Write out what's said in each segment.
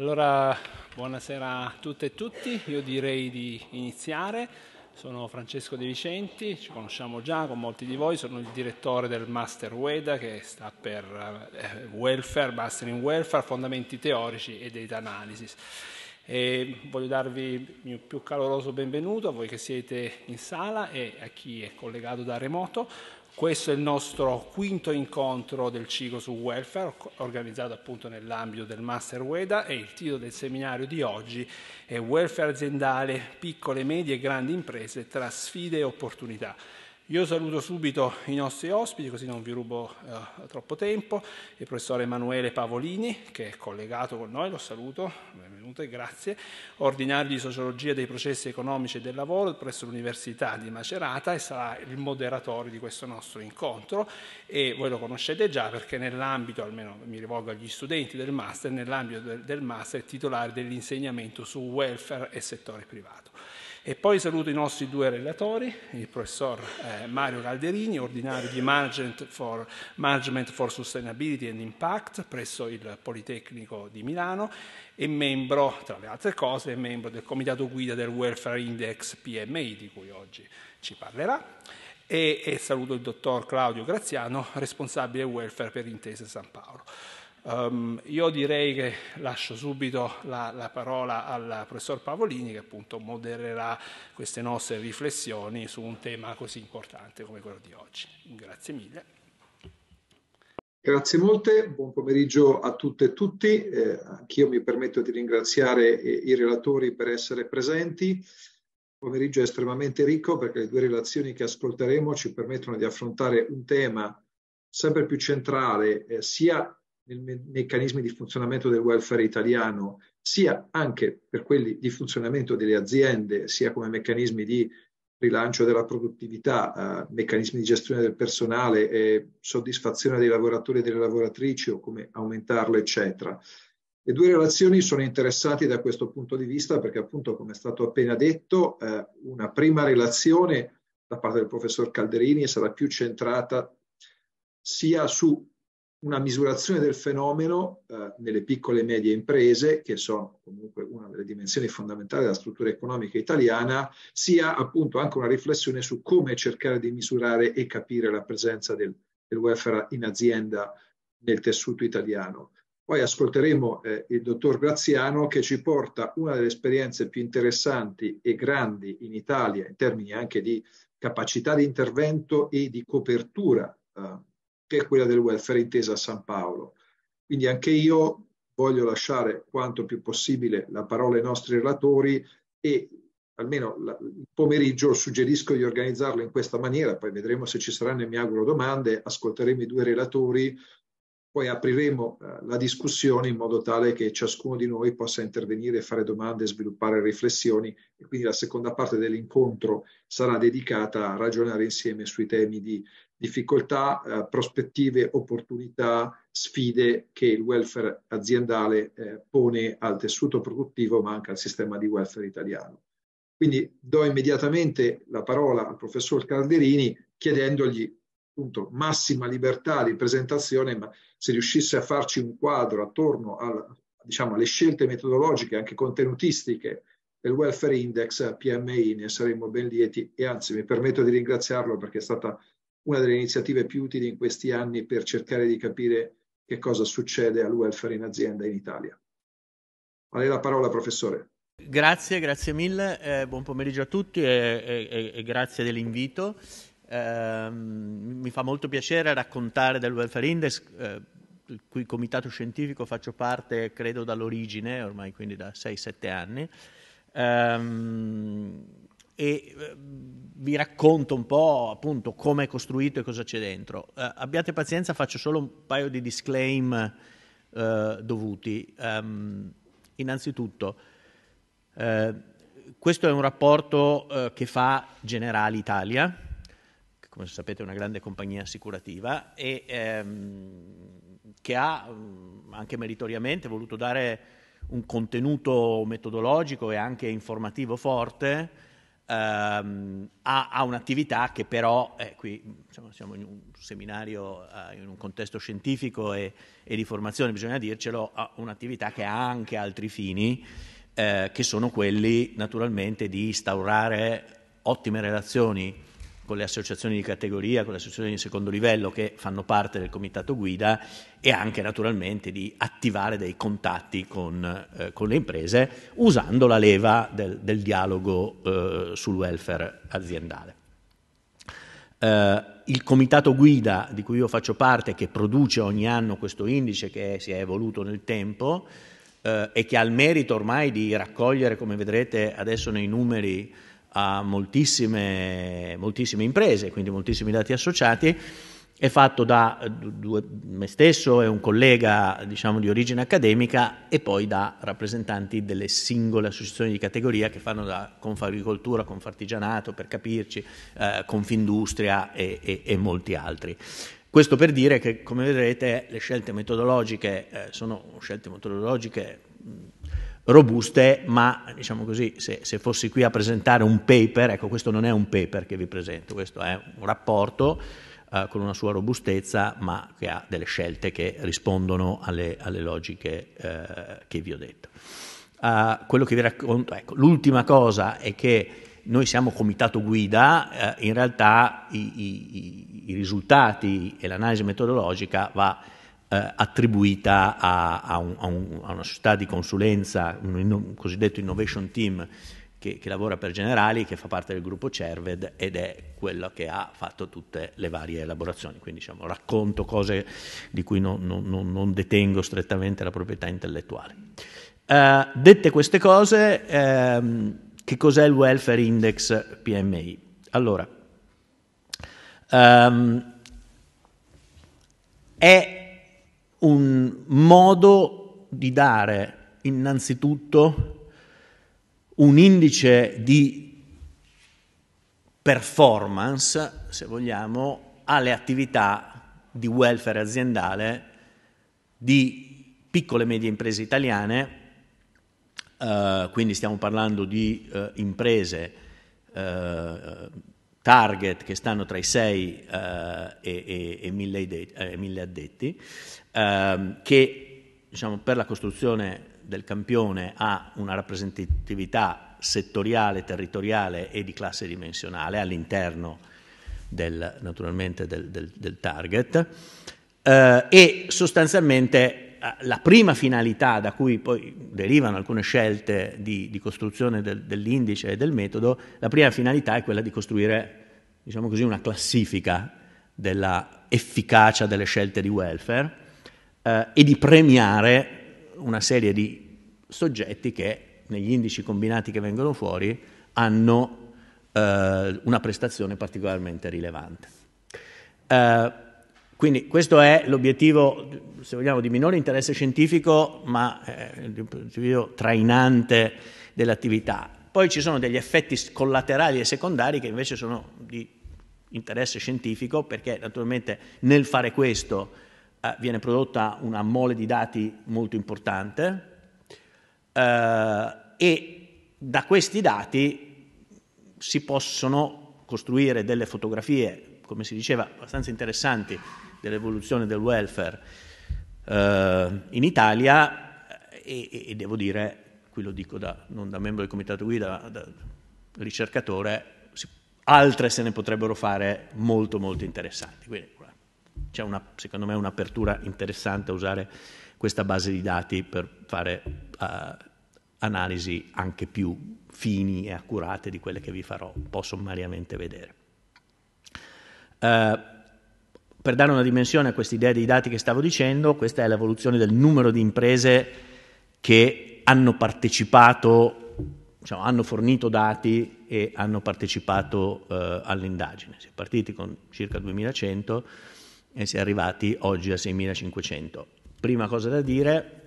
Allora, buonasera a tutte e tutti. Io direi di iniziare. Sono Francesco De Vicenti, ci conosciamo già con molti di voi, sono il direttore del Master WEDA che sta per eh, Welfare, Master in Welfare, Fondamenti Teorici e Data Analysis. E voglio darvi il più caloroso benvenuto a voi che siete in sala e a chi è collegato da remoto. Questo è il nostro quinto incontro del ciclo su welfare, organizzato appunto nell'ambito del Master WEDA e il titolo del seminario di oggi è Welfare aziendale, piccole, medie e grandi imprese tra sfide e opportunità. Io saluto subito i nostri ospiti, così non vi rubo eh, troppo tempo, il professore Emanuele Pavolini, che è collegato con noi, lo saluto, benvenuto e grazie, ordinario di sociologia dei processi economici e del lavoro presso l'Università di Macerata e sarà il moderatore di questo nostro incontro. E voi lo conoscete già perché nell'ambito, almeno mi rivolgo agli studenti del master, nell'ambito del, del master è titolare dell'insegnamento su welfare e settore privato. E poi saluto i nostri due relatori, il professor eh, Mario Calderini, ordinario di Management for, Management for Sustainability and Impact presso il Politecnico di Milano e membro, tra le altre cose, membro del comitato guida del Welfare Index PMI, di cui oggi ci parlerà. E, e saluto il dottor Claudio Graziano, responsabile welfare per Intese San Paolo. Um, io direi che lascio subito la, la, parola al professor Pavolini che appunto modererà queste nostre riflessioni su un tema così importante come quello di oggi. Grazie mille. Grazie molte, buon pomeriggio a tutte e tutti. Eh, anch'io mi permetto di ringraziare eh, i relatori per essere presenti. Il pomeriggio è estremamente ricco perché le due relazioni che ascolteremo ci permettono di affrontare un tema sempre più centrale eh, sia nei me- meccanismi di funzionamento del welfare italiano, sia anche per quelli di funzionamento delle aziende, sia come meccanismi di rilancio della produttività, eh, meccanismi di gestione del personale, eh, soddisfazione dei lavoratori e delle lavoratrici o come aumentarle, eccetera. Le due relazioni sono interessanti da questo punto di vista perché appunto, come è stato appena detto, eh, una prima relazione da parte del professor Calderini sarà più centrata sia su una misurazione del fenomeno eh, nelle piccole e medie imprese, che sono comunque una delle dimensioni fondamentali della struttura economica italiana, sia appunto anche una riflessione su come cercare di misurare e capire la presenza del, del welfare in azienda nel tessuto italiano. Poi ascolteremo eh, il dottor Graziano che ci porta una delle esperienze più interessanti e grandi in Italia in termini anche di capacità di intervento e di copertura eh, che è quella del welfare intesa a San Paolo. Quindi anche io voglio lasciare quanto più possibile la parola ai nostri relatori e almeno il pomeriggio suggerisco di organizzarlo in questa maniera, poi vedremo se ci saranno, mi auguro, domande, ascolteremo i due relatori, poi apriremo eh, la discussione in modo tale che ciascuno di noi possa intervenire, fare domande, sviluppare riflessioni e quindi la seconda parte dell'incontro sarà dedicata a ragionare insieme sui temi di difficoltà, eh, prospettive, opportunità, sfide che il welfare aziendale eh, pone al tessuto produttivo ma anche al sistema di welfare italiano. Quindi do immediatamente la parola al professor Calderini chiedendogli appunto massima libertà di presentazione, ma se riuscisse a farci un quadro attorno al, diciamo, alle scelte metodologiche, anche contenutistiche del Welfare Index PMI, ne saremmo ben lieti e anzi mi permetto di ringraziarlo perché è stata una delle iniziative più utili in questi anni per cercare di capire che cosa succede al welfare in azienda in Italia. A lei la parola, professore. Grazie, grazie mille, eh, buon pomeriggio a tutti e, e, e grazie dell'invito. Eh, mi fa molto piacere raccontare del Welfare Index, eh, il cui comitato scientifico faccio parte, credo, dall'origine, ormai quindi da 6-7 anni. E eh, vi racconto un po' appunto come è costruito e cosa c'è dentro. Uh, abbiate pazienza, faccio solo un paio di disclaim uh, dovuti. Um, innanzitutto, uh, questo è un rapporto che fa Generali Italia, come sapete è una grande compagnia assicurativa, e ehm, che ha mm, anche meritoriamente voluto dare un contenuto metodologico e anche informativo forte ehm, ha, ha, un'attività che però, eh, qui insomma, siamo in un seminario, eh, in un contesto scientifico e, e, di formazione, bisogna dircelo, ha un'attività che ha anche altri fini, eh, che sono quelli naturalmente di instaurare ottime relazioni con le associazioni di categoria, con le associazioni di secondo livello che fanno parte del comitato guida e anche naturalmente di attivare dei contatti con, eh, con le imprese usando la leva del, del dialogo eh, sul welfare aziendale. Eh, il comitato guida di cui io faccio parte, che produce ogni anno questo indice che si è evoluto nel tempo eh, e che ha il merito ormai di raccogliere, come vedrete adesso nei numeri, a moltissime, moltissime imprese, quindi moltissimi dati associati, è fatto da due, me stesso e un collega diciamo, di origine accademica e poi da rappresentanti delle singole associazioni di categoria che fanno da Confagricoltura, Confartigianato, per capirci, eh, Confindustria e, e, e, molti altri. Questo per dire che, come vedrete, le scelte metodologiche eh, sono scelte metodologiche robuste, ma diciamo così, se, se, fossi qui a presentare un paper, ecco questo non è un paper che vi presento, questo è un rapporto eh, con una sua robustezza, ma che ha delle scelte che rispondono alle, alle logiche eh, che vi ho detto. Uh, quello che vi racconto, ecco, l'ultima cosa è che noi siamo comitato guida, eh, in realtà i, i, i risultati e l'analisi metodologica va eh, attribuita a, a, un, a, un, a, una società di consulenza, un, un cosiddetto innovation team che, che, lavora per Generali, che fa parte del gruppo Cerved ed è quello che ha fatto tutte le varie elaborazioni. Quindi diciamo, racconto cose di cui non, non, non detengo strettamente la proprietà intellettuale. Uh, dette queste cose, ehm, che cos'è il Welfare Index PMI? Allora, um, è un modo di dare innanzitutto un indice di performance, se vogliamo, alle attività di welfare aziendale di piccole e medie imprese italiane, eh, quindi stiamo parlando di eh, imprese eh, target che stanno tra i 6 eh, e, e, e 1000 addetti, ehm, che diciamo, per la costruzione del campione ha una rappresentatività settoriale, territoriale e di classe dimensionale all'interno del, naturalmente del, del, del target eh, e sostanzialmente eh, la prima finalità da cui poi derivano alcune scelte di, di costruzione del, dell'indice e del metodo, la prima finalità è quella di costruire diciamo così, una classifica della efficacia delle scelte di welfare eh, e di premiare una serie di soggetti che negli indici combinati che vengono fuori hanno eh, una prestazione particolarmente rilevante. Eh, quindi questo è l'obiettivo, se vogliamo, di minore interesse scientifico, ma eh, trainante dell'attività. Poi ci sono degli effetti collaterali e secondari che invece sono di interesse scientifico perché naturalmente nel fare questo eh, viene prodotta una mole di dati molto importante eh, e da questi dati si possono costruire delle fotografie, come si diceva, abbastanza interessanti dell'evoluzione del welfare eh, in Italia e, e, devo dire, qui lo dico da, non da membro del comitato guida, ma da ricercatore, altre se ne potrebbero fare molto molto interessanti. Quindi c'è una, secondo me un'apertura interessante a usare questa base di dati per fare uh, analisi anche più fini e accurate di quelle che vi farò un po' sommariamente vedere. Uh, per dare una dimensione a questa idea dei dati che stavo dicendo, questa è l'evoluzione del numero di imprese che hanno partecipato diciamo, hanno fornito dati e hanno partecipato eh, all'indagine. Si è partiti con circa 2100 e si è arrivati oggi a 6500. Prima cosa da dire,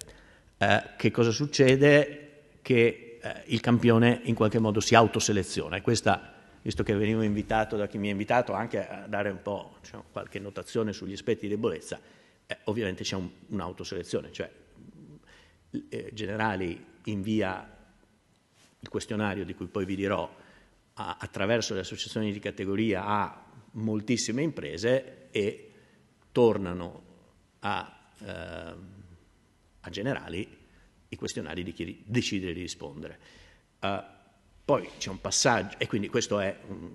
eh, che cosa succede? Che eh, il campione in qualche modo si autoseleziona e questa, visto che venivo invitato da chi mi ha invitato anche a dare un po' diciamo, qualche notazione sugli aspetti di debolezza, eh, ovviamente c'è un, un'autoselezione, cioè eh, Generali invia il questionario di cui poi vi dirò a, attraverso le associazioni di categoria a moltissime imprese e tornano a, eh, a generali i questionari di chi decide di rispondere. Uh, poi c'è un passaggio, e quindi questo è un,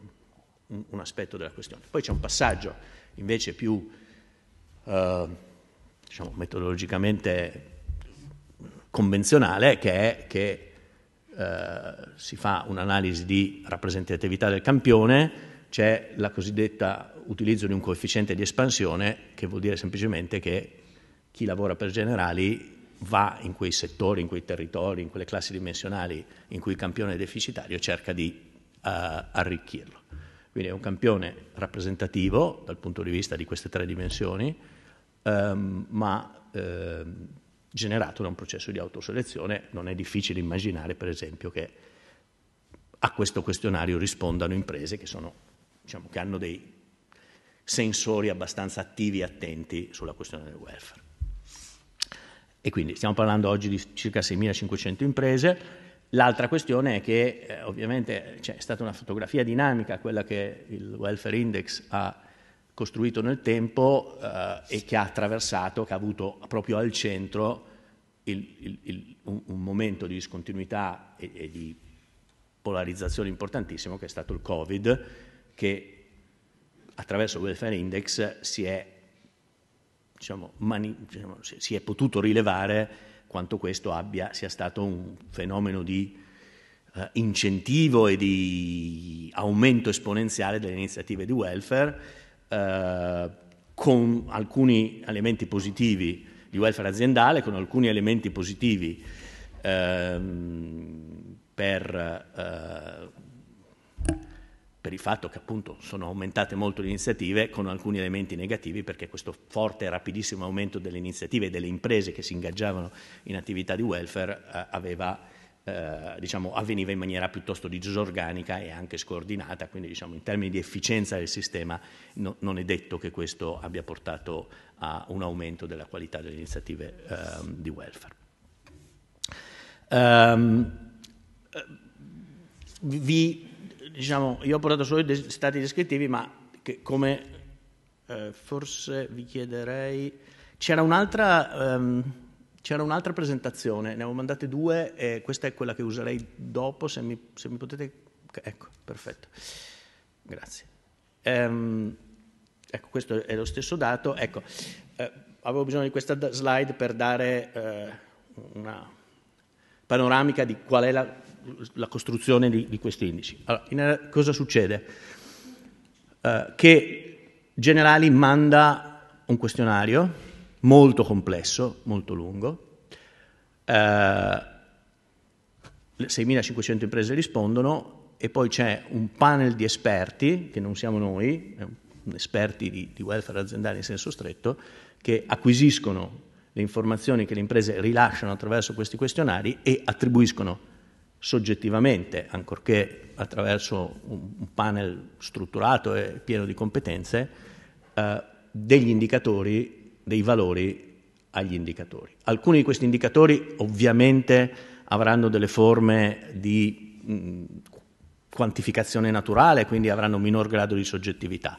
un, un, aspetto della questione. Poi c'è un passaggio invece più, uh, diciamo, metodologicamente convenzionale, che è che uh, si fa un'analisi di rappresentatività del campione, c'è la cosiddetta utilizzo di un coefficiente di espansione, che vuol dire semplicemente che chi lavora per generali va in quei settori, in quei territori, in quelle classi dimensionali in cui il campione è deficitario e cerca di uh, arricchirlo. Quindi è un campione rappresentativo dal punto di vista di queste tre dimensioni, um, ma uh, generato da un processo di autoselezione. Non è difficile immaginare, per esempio, che a questo questionario rispondano imprese che, sono, diciamo, che hanno dei sensori abbastanza attivi e attenti sulla questione del welfare. E quindi stiamo parlando oggi di circa 6.500 imprese. L'altra questione è che eh, ovviamente c'è stata una fotografia dinamica, quella che il Welfare Index ha costruito nel tempo eh, e che ha attraversato, che ha avuto proprio al centro il, il, il, un, un, momento di discontinuità e, e di polarizzazione importantissimo che è stato il Covid, che attraverso il Welfare Index si è diciamo, mani, diciamo, si è potuto rilevare quanto questo abbia, sia stato un fenomeno di eh, incentivo e di aumento esponenziale delle iniziative di welfare, eh, con alcuni elementi positivi di welfare aziendale, con alcuni elementi positivi eh, per per il fatto che appunto sono aumentate molto le iniziative con alcuni elementi negativi perché questo forte e rapidissimo aumento delle iniziative e delle imprese che si ingaggiavano in attività di welfare eh, aveva, eh, diciamo, avveniva in maniera piuttosto disorganica e anche scordinata, quindi diciamo, in termini di efficienza del sistema no, non è detto che questo abbia portato a un aumento della qualità delle iniziative eh, di welfare. Um, vi diciamo, io ho portato solo i stati descrittivi, ma che come eh, forse vi chiederei... C'era un'altra, um, c'era un'altra, presentazione, ne avevo mandate due e questa è quella che userei dopo, se mi, se mi potete... Ecco, perfetto. Grazie. Um, ecco, questo è lo stesso dato. Ecco, eh, avevo bisogno di questa slide per dare eh, una panoramica di qual è la la costruzione di, di questi indici. Allora, in, cosa succede? Uh, che Generali manda un questionario molto complesso, molto lungo, eh, 6.500 imprese rispondono e poi c'è un panel di esperti, che non siamo noi, esperti di, di welfare aziendale in senso stretto, che acquisiscono le informazioni che le imprese rilasciano attraverso questi questionari e attribuiscono soggettivamente, ancorché attraverso un panel strutturato e pieno di competenze, eh, degli indicatori, dei valori agli indicatori. Alcuni di questi indicatori ovviamente avranno delle forme di mh, quantificazione naturale, quindi avranno minor grado di soggettività.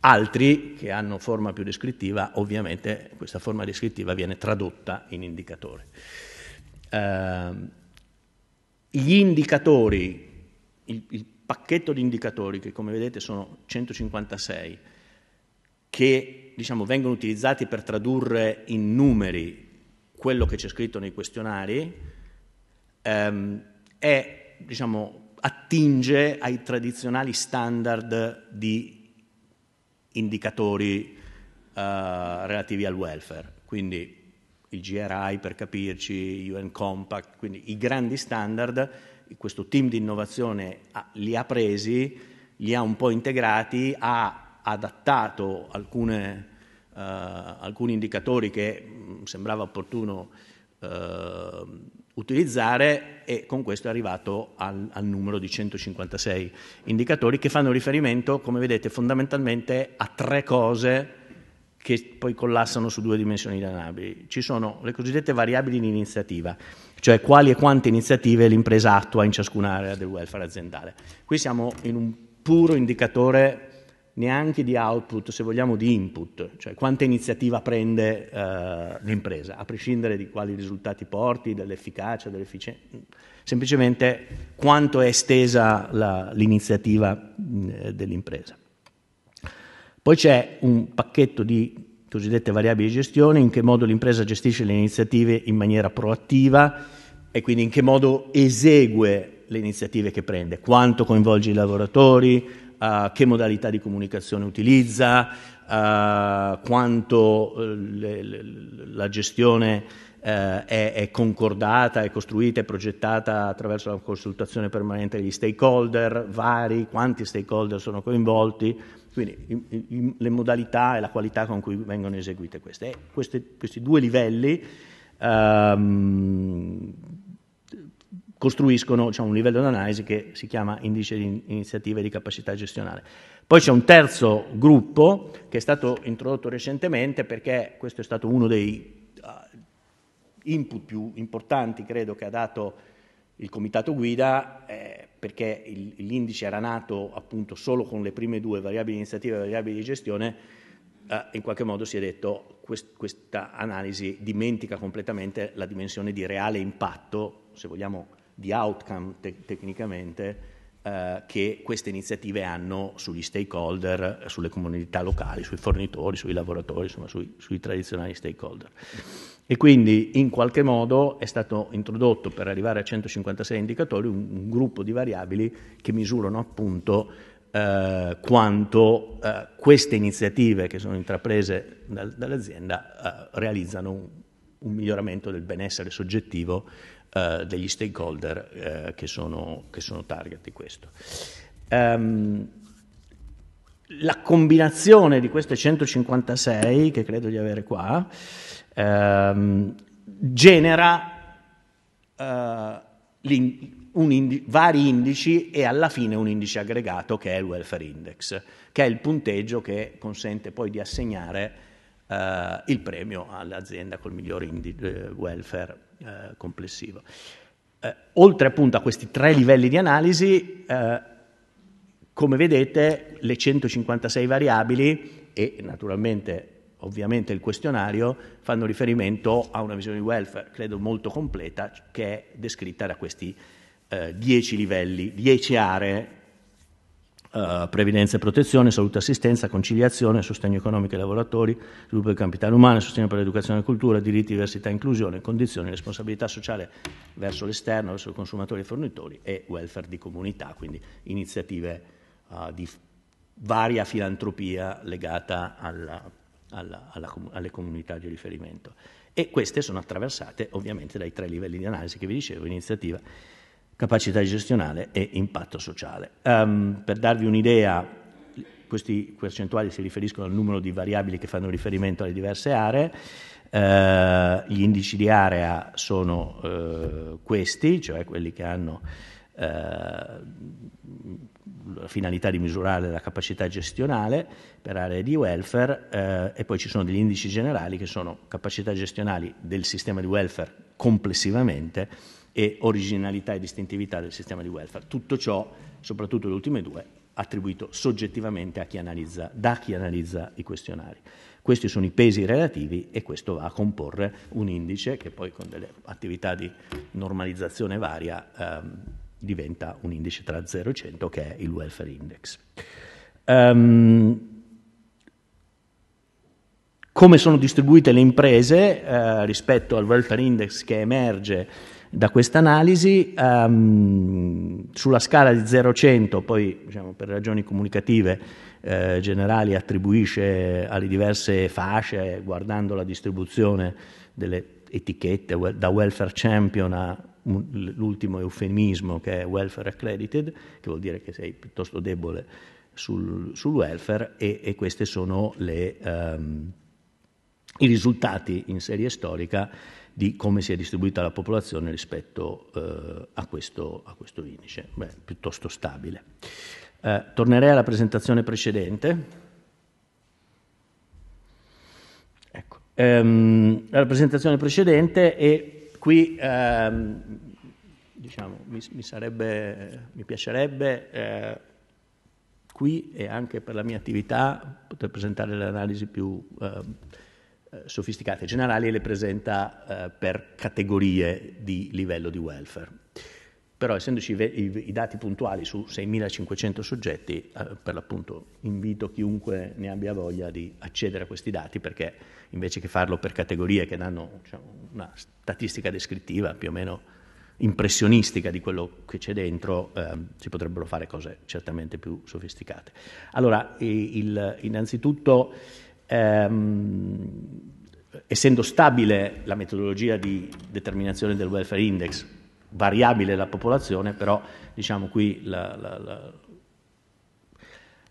Altri che hanno forma più descrittiva, ovviamente questa forma descrittiva viene tradotta in indicatore. Eh, gli indicatori, il, il pacchetto di indicatori, che come vedete sono 156, che diciamo, vengono utilizzati per tradurre in numeri quello che c'è scritto nei questionari, ehm, è, diciamo, attinge ai tradizionali standard di indicatori eh, relativi al welfare. Quindi il GRI per capirci, UN Compact, quindi i grandi standard, questo team di innovazione li ha presi, li ha un po' integrati, ha adattato alcune, uh, alcuni indicatori che mm, sembrava opportuno uh, utilizzare e con questo è arrivato al, al, numero di 156 indicatori che fanno riferimento, come vedete, fondamentalmente a tre cose che poi collassano su due dimensioni danabili. Ci sono le cosiddette variabili di iniziativa, cioè quali e quante iniziative l'impresa attua in ciascuna area del welfare aziendale. Qui siamo in un puro indicatore neanche di output, se vogliamo di input, cioè quanta iniziativa prende eh, l'impresa, a prescindere di quali risultati porti, dell'efficacia, dell'efficienza, semplicemente quanto è estesa la, l'iniziativa eh, dell'impresa. Poi c'è un pacchetto di cosiddette variabili di gestione, in che modo l'impresa gestisce le iniziative in maniera proattiva e quindi in che modo esegue le iniziative che prende, quanto coinvolge i lavoratori, uh, che modalità di comunicazione utilizza, uh, quanto uh, le, le, la gestione è, è, concordata, è costruita e progettata attraverso la consultazione permanente degli stakeholder vari, quanti stakeholder sono coinvolti, quindi i, i, le modalità e la qualità con cui vengono eseguite queste. queste questi due livelli um, costruiscono diciamo, un livello di analisi che si chiama indice di iniziative di capacità gestionale. Poi c'è un terzo gruppo che è stato introdotto recentemente perché questo è stato uno dei uh, input più importanti, credo, che ha dato il comitato guida, eh, perché il, l'indice era nato appunto solo con le prime due variabili di iniziativa e variabili di gestione, eh, in qualche modo si è detto quest, questa analisi dimentica completamente la dimensione di reale impatto, se vogliamo di outcome te- tecnicamente eh, che queste iniziative hanno sugli stakeholder, sulle comunità locali, sui fornitori, sui lavoratori, insomma sui, sui tradizionali stakeholder. E quindi in qualche modo è stato introdotto per arrivare a 156 indicatori un, un gruppo di variabili che misurano appunto eh, quanto eh, queste iniziative che sono intraprese dal, dall'azienda eh, realizzano un, un miglioramento del benessere soggettivo eh, degli stakeholder eh, che, sono, che, sono, target di questo. Um, la combinazione di queste 156, che credo di avere qua, ehm, genera eh, indi- vari indici e alla fine un indice aggregato che è il welfare index, che è il punteggio che consente poi di assegnare eh, il premio all'azienda col migliore indi- eh, welfare eh, complessivo. Eh, oltre appunto a questi tre livelli di analisi, eh, come vedete le 156 variabili e naturalmente ovviamente il questionario fanno riferimento a una visione di welfare, credo molto completa, che è descritta da questi 10 livelli, 10 aree. Uh, previdenza e protezione, salute e assistenza, conciliazione, sostegno economico ai lavoratori, sviluppo del capitale umano, sostegno per l'educazione e la cultura, diritti, diversità e inclusione, condizioni, responsabilità sociale verso l'esterno, verso i consumatori e fornitori e welfare di comunità, quindi iniziative uh, di varia filantropia legata alla, alla, alla, alle comunità di riferimento. E queste sono attraversate ovviamente dai tre livelli di analisi che vi dicevo, iniziativa capacità gestionale e impatto sociale. Um, per darvi un'idea, questi percentuali si riferiscono al numero di variabili che fanno riferimento alle diverse aree. Uh, gli indici di area sono uh, questi, cioè quelli che hanno uh, la finalità di misurare la capacità gestionale per aree di welfare e poi ci sono degli indici generali che sono capacità gestionali del sistema di welfare complessivamente e originalità e distintività del sistema di welfare. Tutto ciò, soprattutto le ultime due, attribuito soggettivamente a chi analizza, da chi analizza i questionari. Questi sono i pesi relativi e questo va a comporre un indice che poi con delle attività di normalizzazione varia ehm, diventa un indice tra 0 e 100 che è il welfare index. Um, come sono distribuite le imprese eh, rispetto al welfare index che emerge da questa analisi. Um, sulla scala di 0 a 100, poi diciamo, per ragioni comunicative eh, generali attribuisce alle diverse fasce, guardando la distribuzione delle etichette da welfare champion a l'ultimo eufemismo che è welfare accredited, che vuol dire che sei piuttosto debole sul, sul welfare e, e, questi sono le, um, i risultati in serie storica di come si è distribuita la popolazione rispetto eh, a, questo, a, questo, indice, Beh, piuttosto stabile. Eh, tornerei alla presentazione precedente. Ecco. Ehm, alla presentazione precedente e qui ehm, diciamo, mi, mi, sarebbe, mi piacerebbe eh, qui e anche per la mia attività poter presentare le analisi più eh, eh sofisticate. Generali le presenta eh, per categorie di livello di welfare però essendoci i, dati puntuali su 6.500 soggetti, eh, per l'appunto invito chiunque ne abbia voglia di accedere a questi dati perché invece che farlo per categorie che danno diciamo, una statistica descrittiva più o meno impressionistica di quello che c'è dentro, eh, si potrebbero fare cose certamente più sofisticate. Allora, il, innanzitutto, ehm, essendo stabile la metodologia di determinazione del welfare index, variabile la popolazione, però diciamo qui la, la, la,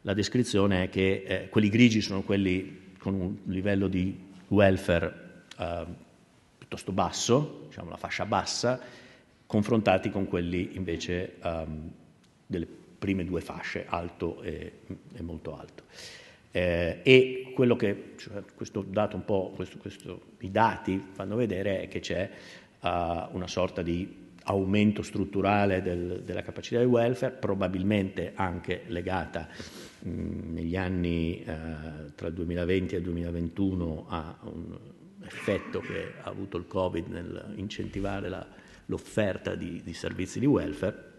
la descrizione è che eh, quelli grigi sono quelli con un livello di welfare eh, piuttosto basso, diciamo la fascia bassa, confrontati con quelli invece um, delle prime due fasce, alto e, e molto alto. Eh, e quello che cioè, questo dato un po', questo, questo, i dati fanno vedere è che c'è uh, una sorta di aumento strutturale del, della capacità di welfare, probabilmente anche legata mh, negli anni eh, tra il 2020 e il 2021 a un effetto che ha avuto il Covid nel incentivare la, l'offerta di, di, servizi di welfare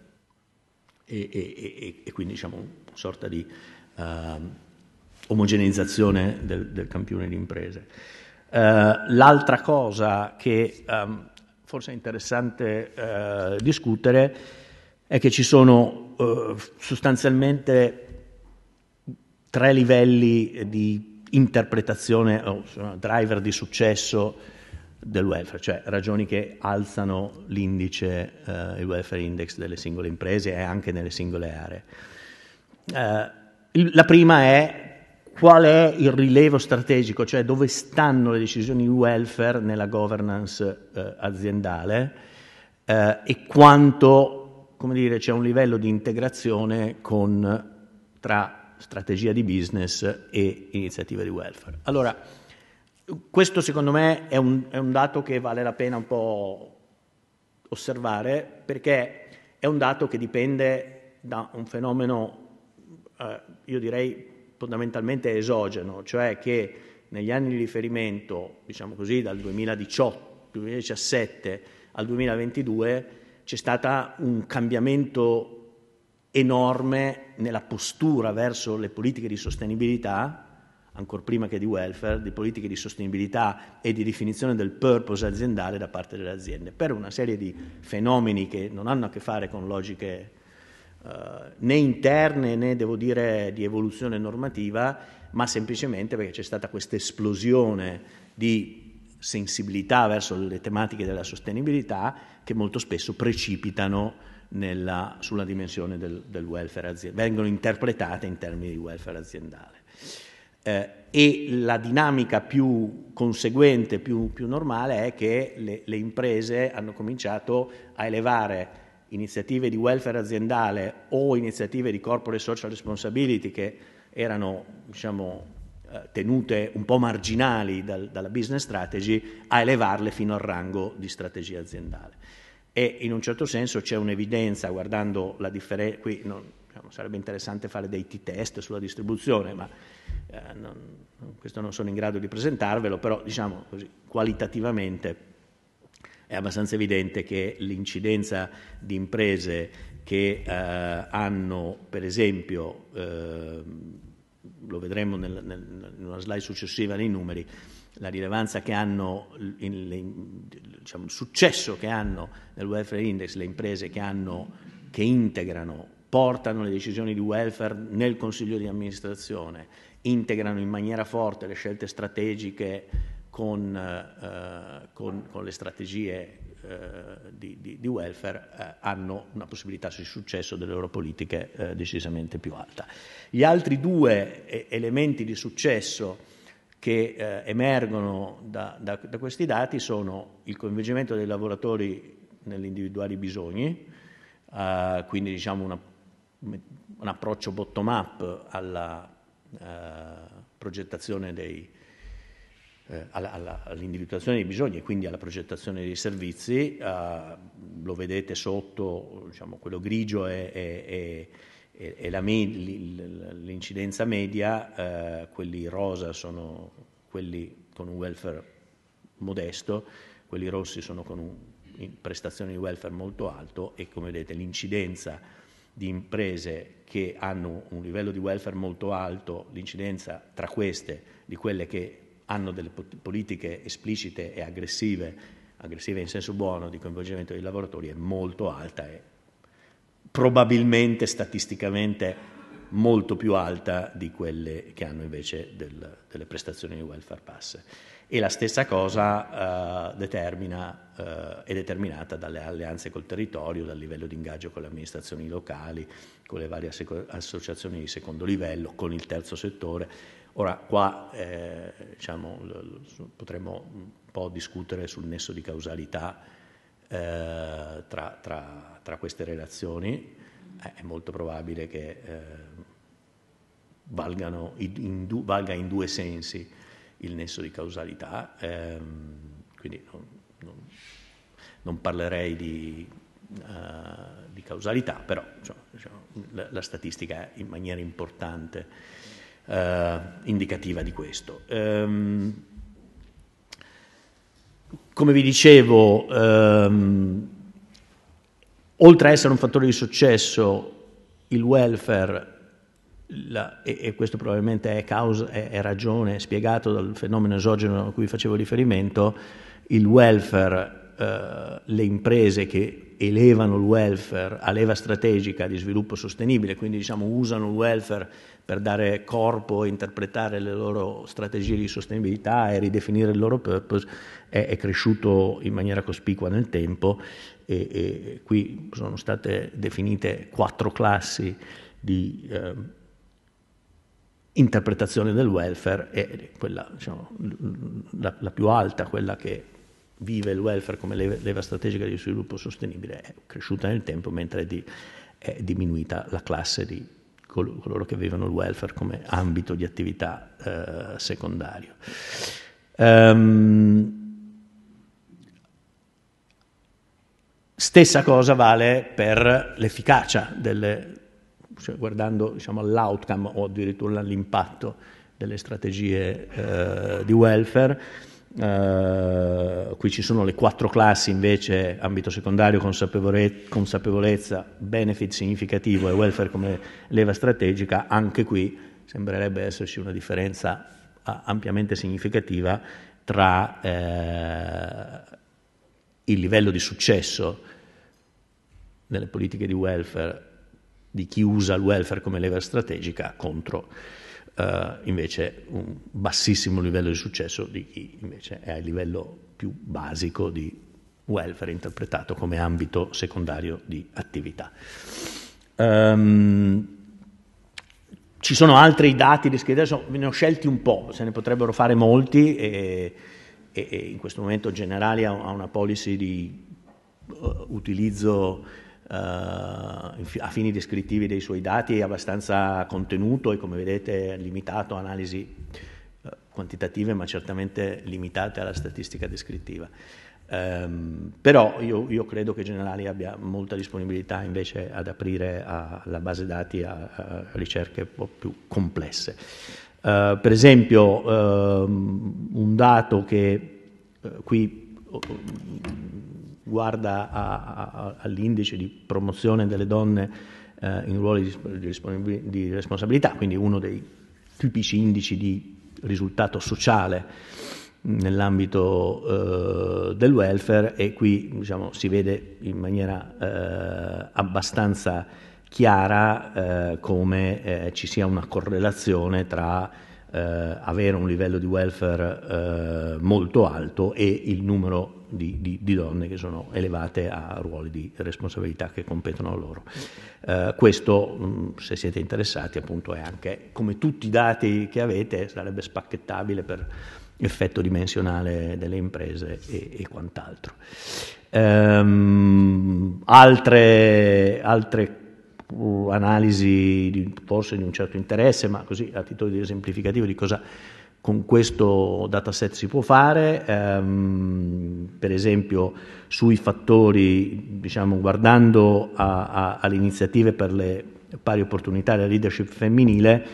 e, e, e, e quindi diciamo una sorta di uh, omogeneizzazione del, del campione di imprese. Uh, l'altra cosa che um, forse interessante eh, discutere è che ci sono eh, sostanzialmente tre livelli di interpretazione o driver di successo del welfare, cioè ragioni che alzano l'indice, eh, il welfare index delle singole imprese e anche nelle singole aree. Eh, la prima è qual è il rilevo strategico, cioè dove stanno le decisioni welfare nella governance eh, aziendale eh, e quanto dire, c'è un livello di integrazione con, tra strategia di business e iniziative di welfare. Allora, questo secondo me è un, è un dato che vale la pena un po' osservare perché è un dato che dipende da un fenomeno, eh, io direi, fondamentalmente esogeno, cioè che negli anni di riferimento, diciamo così, dal 2018, 2017 al 2022, c'è stato un cambiamento enorme nella postura verso le politiche di sostenibilità, ancora prima che di welfare, di politiche di sostenibilità e di definizione del purpose aziendale da parte delle aziende, per una serie di fenomeni che non hanno a che fare con logiche né interne né devo dire di evoluzione normativa, ma semplicemente perché c'è stata questa esplosione di sensibilità verso le tematiche della sostenibilità che molto spesso precipitano nella, sulla dimensione del, del, welfare aziendale, vengono interpretate in termini di welfare aziendale. Eh, e la dinamica più conseguente, più, più normale è che le, le imprese hanno cominciato a elevare iniziative di welfare aziendale o iniziative di corporate social responsibility che erano diciamo, eh, tenute un po' marginali dal, dalla business strategy a elevarle fino al rango di strategia aziendale. E in un certo senso c'è un'evidenza guardando la differenza, qui non, diciamo, sarebbe interessante fare dei t-test sulla distribuzione, ma eh, non, questo non sono in grado di presentarvelo, però diciamo così, qualitativamente è abbastanza evidente che l'incidenza di imprese che eh, hanno, per esempio, eh, lo vedremo nel, nel, in una slide successiva nei numeri, la rilevanza che hanno, il, il, diciamo, successo che hanno nel welfare index le imprese che, hanno, che integrano, portano le decisioni di welfare nel consiglio di amministrazione, integrano in maniera forte le scelte strategiche con, eh, con, con le strategie eh, di, di, di, welfare eh, hanno una possibilità di successo delle loro politiche eh, decisamente più alta. Gli altri due eh, elementi di successo che eh, emergono da, da, da, questi dati sono il coinvolgimento dei lavoratori negli individuali bisogni, quindi diciamo una, un approccio bottom-up alla progettazione dei, eh, all'individuazione dei bisogni e quindi alla progettazione dei servizi. Uh, lo vedete sotto, diciamo, quello grigio è, è, è, è me, l'incidenza media, uh, quelli rosa sono quelli con un welfare modesto, quelli rossi sono con un, prestazioni di welfare molto alto e come vedete l'incidenza di imprese che hanno un livello di welfare molto alto, l'incidenza tra queste di quelle che hanno delle politiche esplicite e aggressive, aggressive in senso buono di coinvolgimento dei lavoratori è molto alta e probabilmente statisticamente molto più alta di quelle che hanno invece del, delle prestazioni di welfare pass. E la stessa cosa uh, determina, uh, è determinata dalle alleanze col territorio, dal livello di ingaggio con le amministrazioni locali, con le varie associazioni di secondo livello, con il terzo settore Ora qua eh, diciamo, potremmo un po' discutere sul nesso di causalità eh, tra, tra, tra, queste relazioni, eh, è molto probabile che eh, valgano in, in, valga in due sensi il nesso di causalità, ehm, quindi non, non, non, parlerei di, uh, di causalità, però diciamo, la, la statistica in maniera importante eh, indicativa di questo. Ehm, come vi dicevo, ehm, oltre a essere un fattore di successo, il welfare, la, e, e, questo probabilmente è, causa, è, è ragione, è spiegato dal fenomeno esogeno a cui facevo riferimento, il welfare Uh, le imprese che elevano il welfare a leva strategica di sviluppo sostenibile, quindi diciamo usano il welfare per dare corpo e interpretare le loro strategie di sostenibilità e ridefinire il loro purpose è, è cresciuto in maniera cospicua nel tempo e, e, qui sono state definite quattro classi di eh, interpretazione del welfare e quella diciamo, la, la, più alta, quella che vive il welfare come leva, strategica di sviluppo sostenibile, è cresciuta nel tempo mentre è, di, è diminuita la classe di coloro che avevano il welfare come ambito di attività eh, secondario. Um, stessa cosa vale per l'efficacia delle, cioè guardando diciamo, all'outcome o addirittura all'impatto delle strategie eh, di welfare. Uh, qui ci sono le quattro classi invece, ambito secondario, consapevole- consapevolezza, benefit significativo e welfare come leva strategica, anche qui sembrerebbe esserci una differenza uh, ampiamente significativa tra uh, il livello di successo nelle politiche di welfare di chi usa il welfare come leva strategica contro Uh, invece un bassissimo livello di successo di chi invece è a livello più basico di welfare interpretato come ambito secondario di attività. Um, ci sono altri dati di scheda, ne ho scelti un po', se ne potrebbero fare molti e, e, e in questo momento Generali ha una policy di uh, utilizzo eh, a fini descrittivi dei suoi dati è abbastanza contenuto e come vedete limitato a analisi eh, quantitative ma certamente limitate alla statistica descrittiva. Um, però io, io, credo che Generali abbia molta disponibilità invece ad aprire alla base dati a, a ricerche un po' più complesse. Uh, per esempio uh, un dato che uh, qui guarda a, a, all'indice di promozione delle donne eh, in ruoli di, di, responsabilità, quindi uno dei tipici indici di risultato sociale nell'ambito eh, del welfare e qui diciamo, si vede in maniera eh, abbastanza chiara eh, come eh, ci sia una correlazione tra eh, avere un livello di welfare molto alto e il numero di, di, di, donne che sono elevate a ruoli di responsabilità che competono a loro. Eh, questo, se siete interessati, appunto è anche, come tutti i dati che avete, sarebbe spacchettabile per effetto dimensionale delle imprese e, e quant'altro. Um, altre, altre analisi di, forse di un certo interesse, ma così a titolo di esemplificativo di cosa con questo dataset si può fare, ehm, per esempio sui fattori, diciamo, guardando a, a, alle iniziative per le pari opportunità e la leadership femminile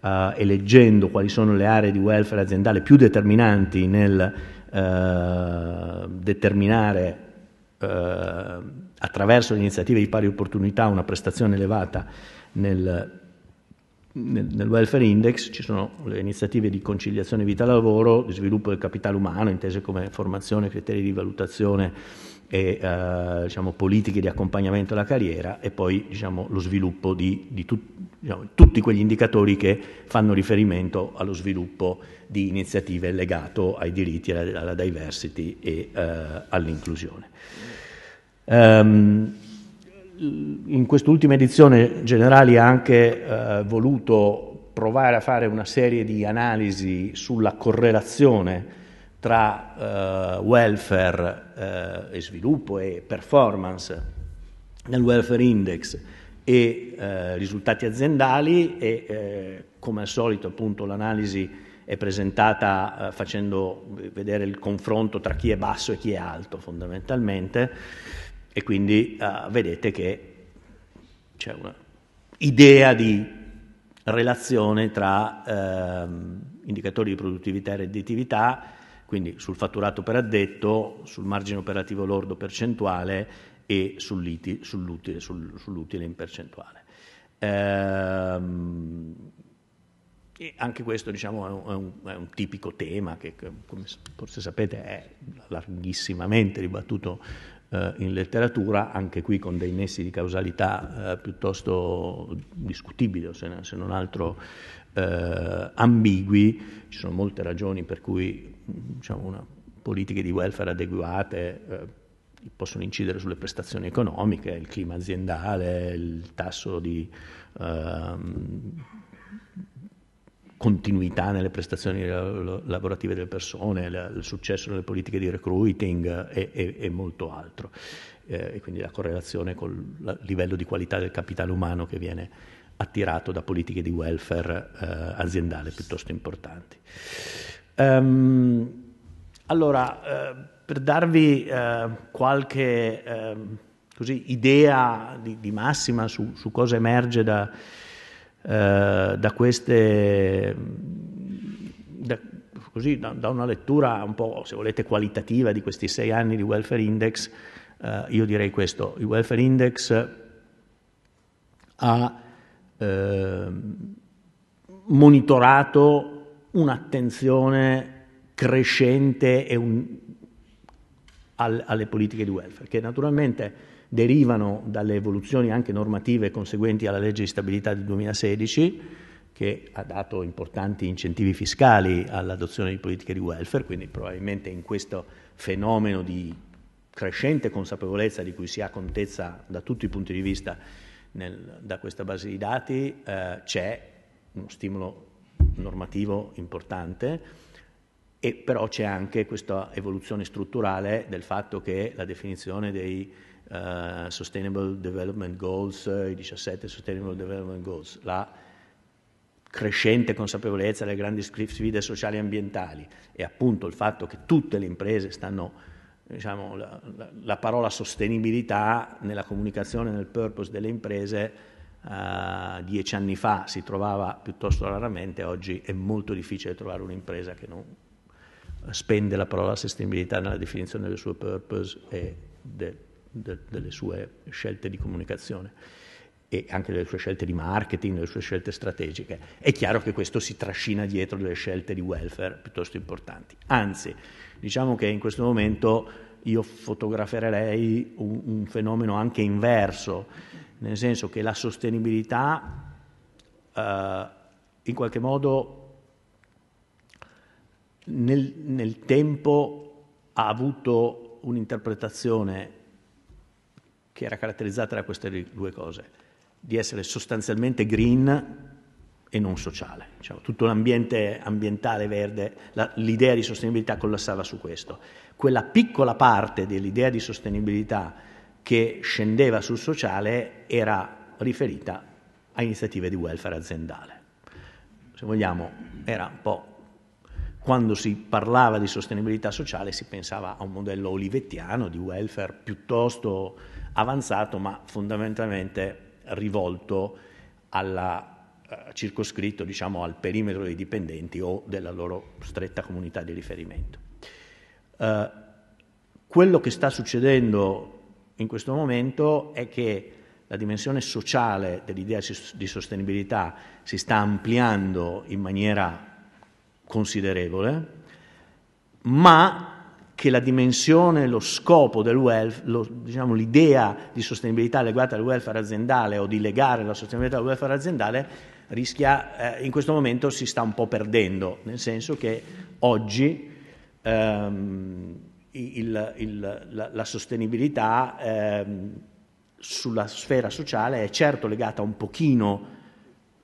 eh, e leggendo quali sono le aree di welfare aziendale più determinanti nel eh, determinare eh, attraverso le iniziative di pari opportunità una prestazione elevata nel, nel, nel, welfare index ci sono le iniziative di conciliazione vita-lavoro, di sviluppo del capitale umano, intese come formazione, criteri di valutazione e eh, diciamo, politiche di accompagnamento alla carriera e poi diciamo, lo sviluppo di, di tut, diciamo, tutti quegli indicatori che fanno riferimento allo sviluppo di iniziative legato ai diritti, alla, alla diversity e eh, all'inclusione. Um, in quest'ultima edizione Generali ha anche eh, voluto provare a fare una serie di analisi sulla correlazione tra eh, welfare eh, e sviluppo e performance nel welfare index e eh, risultati aziendali e eh, come al solito appunto l'analisi è presentata eh, facendo vedere il confronto tra chi è basso e chi è alto fondamentalmente e quindi uh, vedete che c'è un'idea di relazione tra eh, indicatori di produttività e redditività, quindi sul fatturato per addetto, sul margine operativo lordo percentuale e sull'utile, sull'utile, sull'utile in percentuale. Ehm, e anche questo diciamo, è, un, è, un, tipico tema che, come forse sapete, è larghissimamente dibattuto eh, in letteratura, anche qui con dei nessi di causalità eh, piuttosto discutibili, se, se non altro eh, ambigui. Ci sono molte ragioni per cui diciamo, politiche di welfare adeguate eh, possono incidere sulle prestazioni economiche, il clima aziendale, il tasso di ehm, continuità nelle prestazioni lavorative delle persone, il successo nelle politiche di recruiting e, e, e molto altro. Eh, e quindi la correlazione con il livello di qualità del capitale umano che viene attirato da politiche di welfare eh, aziendale piuttosto importanti. Um, allora, eh, per darvi eh, qualche ehm, così, idea di, di massima su, su cosa emerge da, eh, da queste, da, così, da, da, una lettura un po', se volete, qualitativa di questi sei anni di welfare index, eh, io direi questo, il welfare index ha eh, monitorato un'attenzione crescente un, al, alle politiche di welfare, che naturalmente derivano dalle evoluzioni anche normative conseguenti alla legge di stabilità del 2016, che ha dato importanti incentivi fiscali all'adozione di politiche di welfare, quindi probabilmente in questo fenomeno di crescente consapevolezza di cui si ha contezza da tutti i punti di vista nel, da questa base di dati eh, c'è uno stimolo normativo importante e però c'è anche questa evoluzione strutturale del fatto che la definizione dei uh, Sustainable Development Goals, i 17 Sustainable Development Goals, la crescente consapevolezza delle grandi sfide sociali e ambientali. E appunto il fatto che tutte le imprese stanno, diciamo, la, la, la parola sostenibilità nella comunicazione, nel purpose delle imprese Uh, dieci anni fa si trovava piuttosto raramente, oggi è molto difficile trovare un'impresa che non spende la parola sostenibilità nella definizione del suo purpose e de, de, delle sue scelte di comunicazione e anche delle sue scelte di marketing, delle sue scelte strategiche. È chiaro che questo si trascina dietro delle scelte di welfare piuttosto importanti. Anzi, diciamo che in questo momento io fotograferei un, un fenomeno anche inverso, nel senso che la sostenibilità eh, in qualche modo nel, nel tempo ha avuto un'interpretazione che era caratterizzata da queste due cose, di essere sostanzialmente green e non sociale. Diciamo, tutto l'ambiente ambientale verde, la, l'idea di sostenibilità collassava su questo. Quella piccola parte dell'idea di sostenibilità che scendeva sul sociale era riferita a iniziative di welfare aziendale. Se vogliamo, era un po' quando si parlava di sostenibilità sociale si pensava a un modello olivettiano di welfare piuttosto avanzato, ma fondamentalmente rivolto alla, eh, circoscritto diciamo, al perimetro dei dipendenti o della loro stretta comunità di riferimento. Eh, quello che sta succedendo in questo momento è che la dimensione sociale dell'idea di sostenibilità si sta ampliando in maniera considerevole, ma che la dimensione, lo scopo del welfare, diciamo, l'idea di sostenibilità legata al welfare aziendale o di legare la sostenibilità al welfare aziendale rischia, eh, in questo momento si sta un po' perdendo, nel senso che oggi ehm, il, il, la, la, sostenibilità ehm, sulla sfera sociale è certo legata un pochino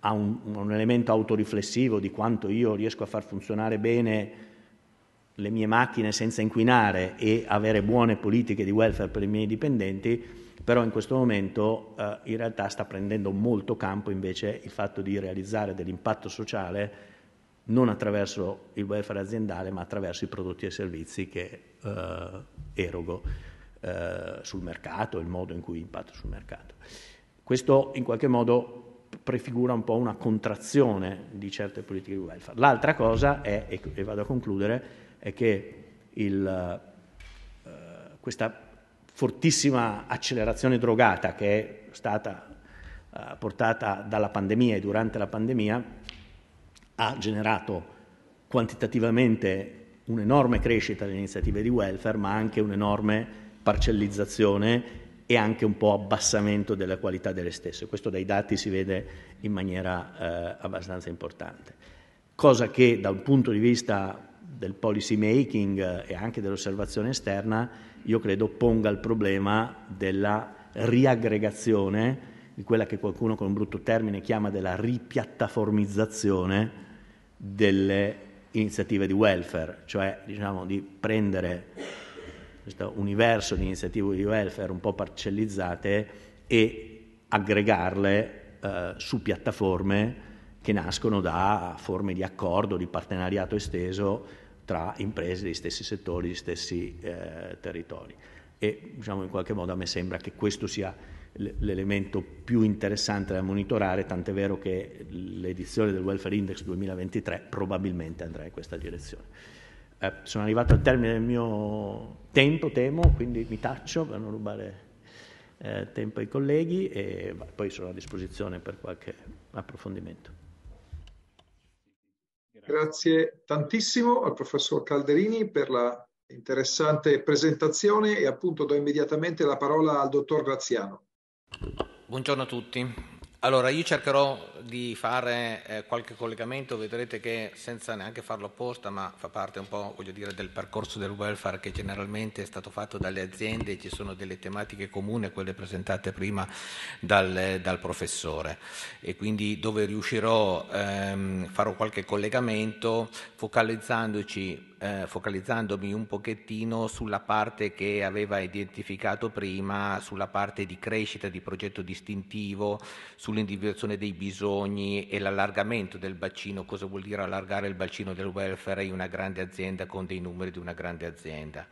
a un, un, elemento autoriflessivo di quanto io riesco a far funzionare bene le mie macchine senza inquinare e avere buone politiche di welfare per i miei dipendenti, però in questo momento eh, in realtà sta prendendo molto campo invece il fatto di realizzare dell'impatto sociale non attraverso il welfare aziendale ma attraverso i prodotti e servizi che eh, erogo eh, sul mercato, il modo in cui impatto sul mercato. Questo in qualche modo prefigura un po' una contrazione di certe politiche di welfare. L'altra cosa è, e vado a concludere, è che il, eh, questa fortissima accelerazione drogata che è stata eh, portata dalla pandemia e durante la pandemia ha generato quantitativamente un'enorme crescita delle iniziative di welfare, ma anche un'enorme parcellizzazione e anche un po' abbassamento della qualità delle stesse. Questo dai dati si vede in maniera eh, abbastanza importante. Cosa che da un punto di vista del policy making eh, e anche dell'osservazione esterna, io credo ponga il problema della riaggregazione, di quella che qualcuno con un brutto termine chiama della ripiattaformizzazione delle iniziative di welfare, cioè diciamo, di prendere questo universo di iniziative di welfare un po' parcellizzate e aggregarle eh, su piattaforme che nascono da forme di accordo, di partenariato esteso tra imprese degli stessi settori, degli stessi eh, territori. E diciamo, in qualche modo a me sembra che questo sia l'elemento più interessante da monitorare, tant'è vero che l'edizione del Welfare Index 2023 probabilmente andrà in questa direzione. Eh, sono arrivato al termine del mio tempo, temo, quindi mi taccio per non rubare eh, tempo ai colleghi e poi sono a disposizione per qualche approfondimento. Grazie tantissimo al professor Calderini per la interessante presentazione e appunto do immediatamente la parola al dottor Graziano. Buongiorno a tutti. Allora, io cercherò di fare eh, qualche collegamento, vedrete che senza neanche farlo apposta, ma fa parte un po', voglio dire, del percorso del welfare che generalmente è stato fatto dalle aziende, ci sono delle tematiche comuni a quelle presentate prima dal, dal professore. E quindi dove riuscirò ehm, farò qualche collegamento focalizzandoci eh, focalizzandomi un pochettino sulla parte che aveva identificato prima, sulla parte di crescita di progetto distintivo, sull'individuazione dei bisogni e l'allargamento del bacino, cosa vuol dire allargare il bacino del welfare in una grande azienda con dei numeri di una grande azienda.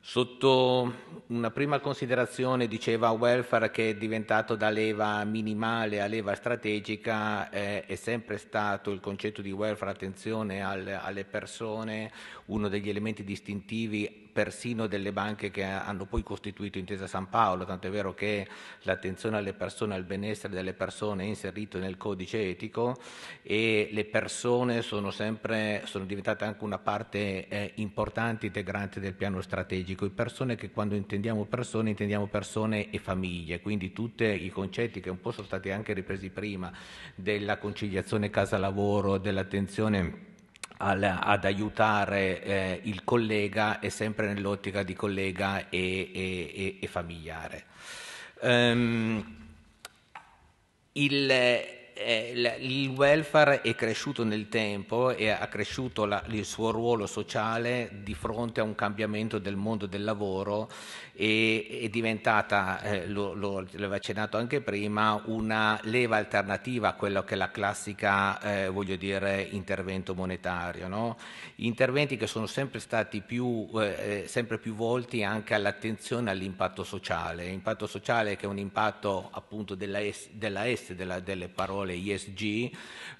Sotto una prima considerazione diceva welfare che è diventato da leva minimale a leva strategica, eh, è sempre stato il concetto di welfare, attenzione alle, alle persone, uno degli elementi distintivi persino delle banche che hanno poi costituito Intesa San Paolo, tant'è vero che l'attenzione alle persone, al benessere delle persone è inserito nel codice etico e le persone sono sempre sono diventate anche una parte eh, importante integrante del piano strategico. E persone che quando intendiamo persone intendiamo persone e famiglie, quindi tutti i concetti che un po' sono stati anche ripresi prima della conciliazione casa-lavoro, dell'attenzione al, ad aiutare eh, il collega è sempre nell'ottica di collega e, e, e familiare. Um, il, il welfare è cresciuto nel tempo e ha cresciuto la, il suo ruolo sociale di fronte a un cambiamento del mondo del lavoro e è diventata, eh, lo, lo, l'aveva accennato anche prima, una leva alternativa a quello che è la classica, eh, voglio dire, intervento monetario. No? Interventi che sono sempre stati più, eh, sempre più volti anche all'attenzione all'impatto sociale. Impatto sociale che è un impatto appunto della S, della S della, delle parole ISG,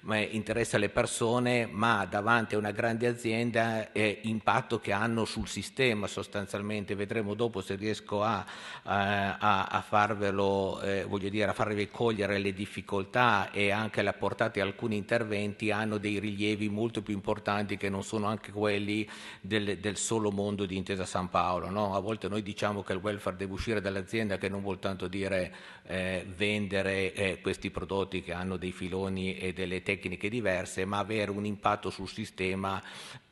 ma interessa le persone, ma davanti a una grande azienda è impatto che hanno sul sistema sostanzialmente. Vedremo dopo se riesco a, a, a farvelo, eh, voglio dire, a farvi cogliere le difficoltà e anche la portata di alcuni interventi hanno dei rilievi molto più importanti che non sono anche quelli del, del solo mondo di Intesa San Paolo. No? A volte noi diciamo che il welfare deve uscire dall'azienda che non vuol tanto dire eh, vendere eh, questi prodotti che hanno dei filoni e delle tecniche diverse, ma avere un impatto sul sistema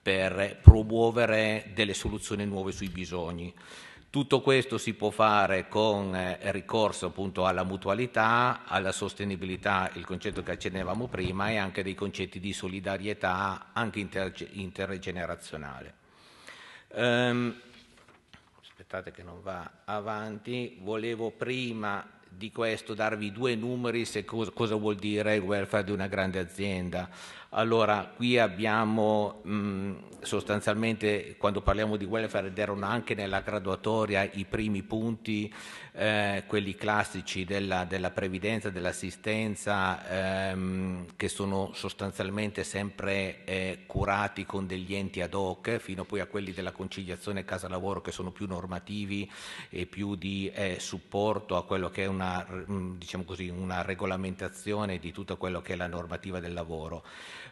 per promuovere delle soluzioni nuove sui bisogni. Tutto questo si può fare con eh, ricorso appunto alla mutualità, alla sostenibilità, il concetto che accennavamo prima, e anche dei concetti di solidarietà anche inter- intergenerazionale. Um, aspettate che non va avanti, volevo prima di questo darvi due numeri se cosa, vuol dire il welfare di una grande azienda. Allora, qui abbiamo mh, sostanzialmente, quando parliamo di welfare, ed erano anche nella graduatoria i primi punti, eh, quelli classici della, della previdenza, dell'assistenza, ehm, che sono sostanzialmente sempre eh, curati con degli enti ad hoc, fino poi a quelli della conciliazione casa-lavoro che sono più normativi e più di eh, supporto a quello che è una, diciamo così, una regolamentazione di tutto quello che è la normativa del lavoro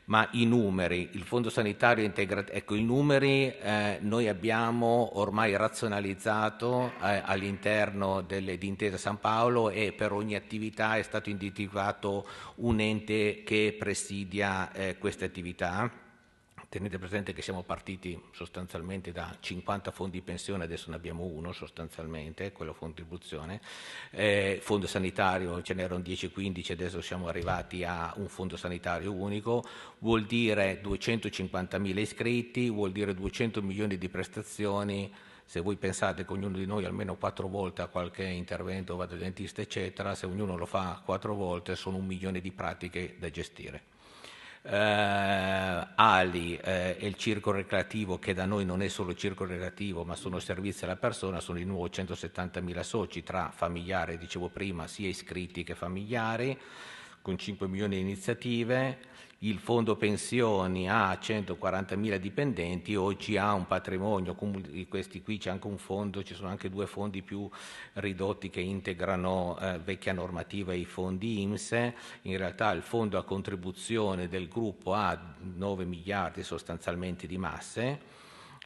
ma i numeri, il Fondo Sanitario Integrato, ecco i numeri eh, noi abbiamo ormai razionalizzato eh, all'interno delle, di Intesa San Paolo e per ogni attività è stato individuato un ente che presidia eh, queste attività Tenete presente che siamo partiti sostanzialmente da 50 fondi pensione, adesso ne abbiamo uno sostanzialmente, quello contribuzione. Eh, fondo sanitario ce n'erano 10-15, adesso siamo arrivati a un fondo sanitario unico, vuol dire 250.000 iscritti, vuol dire 200 milioni di prestazioni se voi pensate che ognuno di noi almeno quattro volte ha qualche intervento, va dal dentista, eccetera, se ognuno lo fa quattro volte sono un milione di pratiche da gestire eh, Ali eh, e il circolo recreativo che da noi non è solo circolo recreativo ma sono servizi alla persona, sono di nuovo 170.000 soci tra familiari, dicevo prima, sia iscritti che familiari, con 5 milioni di iniziative il fondo pensioni ha 140.000 dipendenti, oggi ha un patrimonio, questi qui c'è anche un fondo, ci sono anche due fondi più ridotti che integrano eh, vecchia normativa e i fondi IMSE, in realtà il fondo a contribuzione del gruppo ha 9 miliardi sostanzialmente di masse,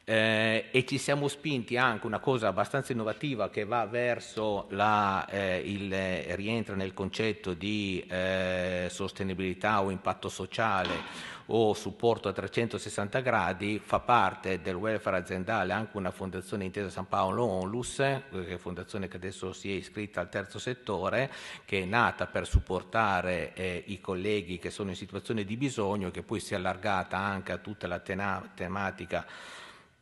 eh, e ci siamo spinti anche una cosa abbastanza innovativa che va verso la, eh, il rientro nel concetto di eh, sostenibilità o impatto sociale o supporto a 360 gradi, fa parte del welfare aziendale anche una fondazione intesa San Paolo Onlus, che è fondazione che adesso si è iscritta al terzo settore, che è nata per supportare eh, i colleghi che sono in situazione di bisogno, che poi si è allargata anche a tutta la tematica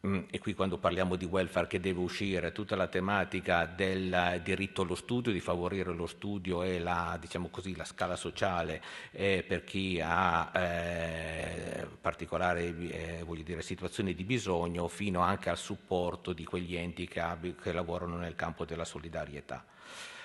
e qui quando parliamo di welfare che deve uscire, tutta la tematica del diritto allo studio, di favorire lo studio e la, diciamo così, la scala sociale eh, per chi ha eh, particolari eh, dire, situazioni di bisogno, fino anche al supporto di quegli enti che, che lavorano nel campo della solidarietà.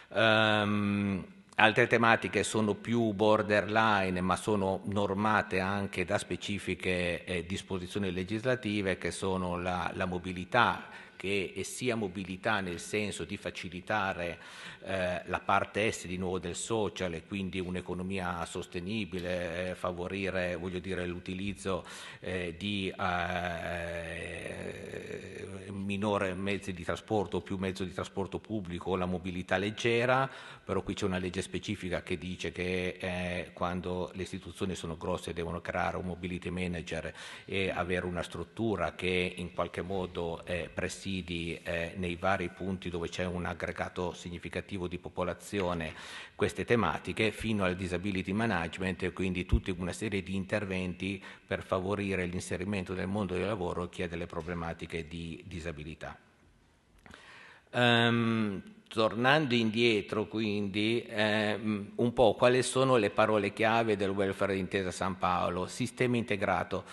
Um, Altre tematiche sono più borderline, ma sono normate anche da specifiche eh, disposizioni legislative, che sono la, la mobilità, che è sia mobilità nel senso di facilitare eh, la parte est di nuovo del social e quindi un'economia sostenibile, eh, favorire dire, l'utilizzo eh, di eh, minore mezzi di trasporto o più mezzo di trasporto pubblico o la mobilità leggera, però qui c'è una legge specifica che dice che eh, quando le istituzioni sono grosse devono creare un mobility manager e avere una struttura che in qualche modo presidi nei vari punti dove c'è un aggregato significativo di popolazione queste tematiche fino al disability management e quindi tutta una serie di interventi per favorire l'inserimento nel mondo del lavoro chi ha delle problematiche di disabilità. Um, tornando indietro quindi ehm, un po' quali sono le parole chiave del welfare intesa San Paolo, sistema integrato.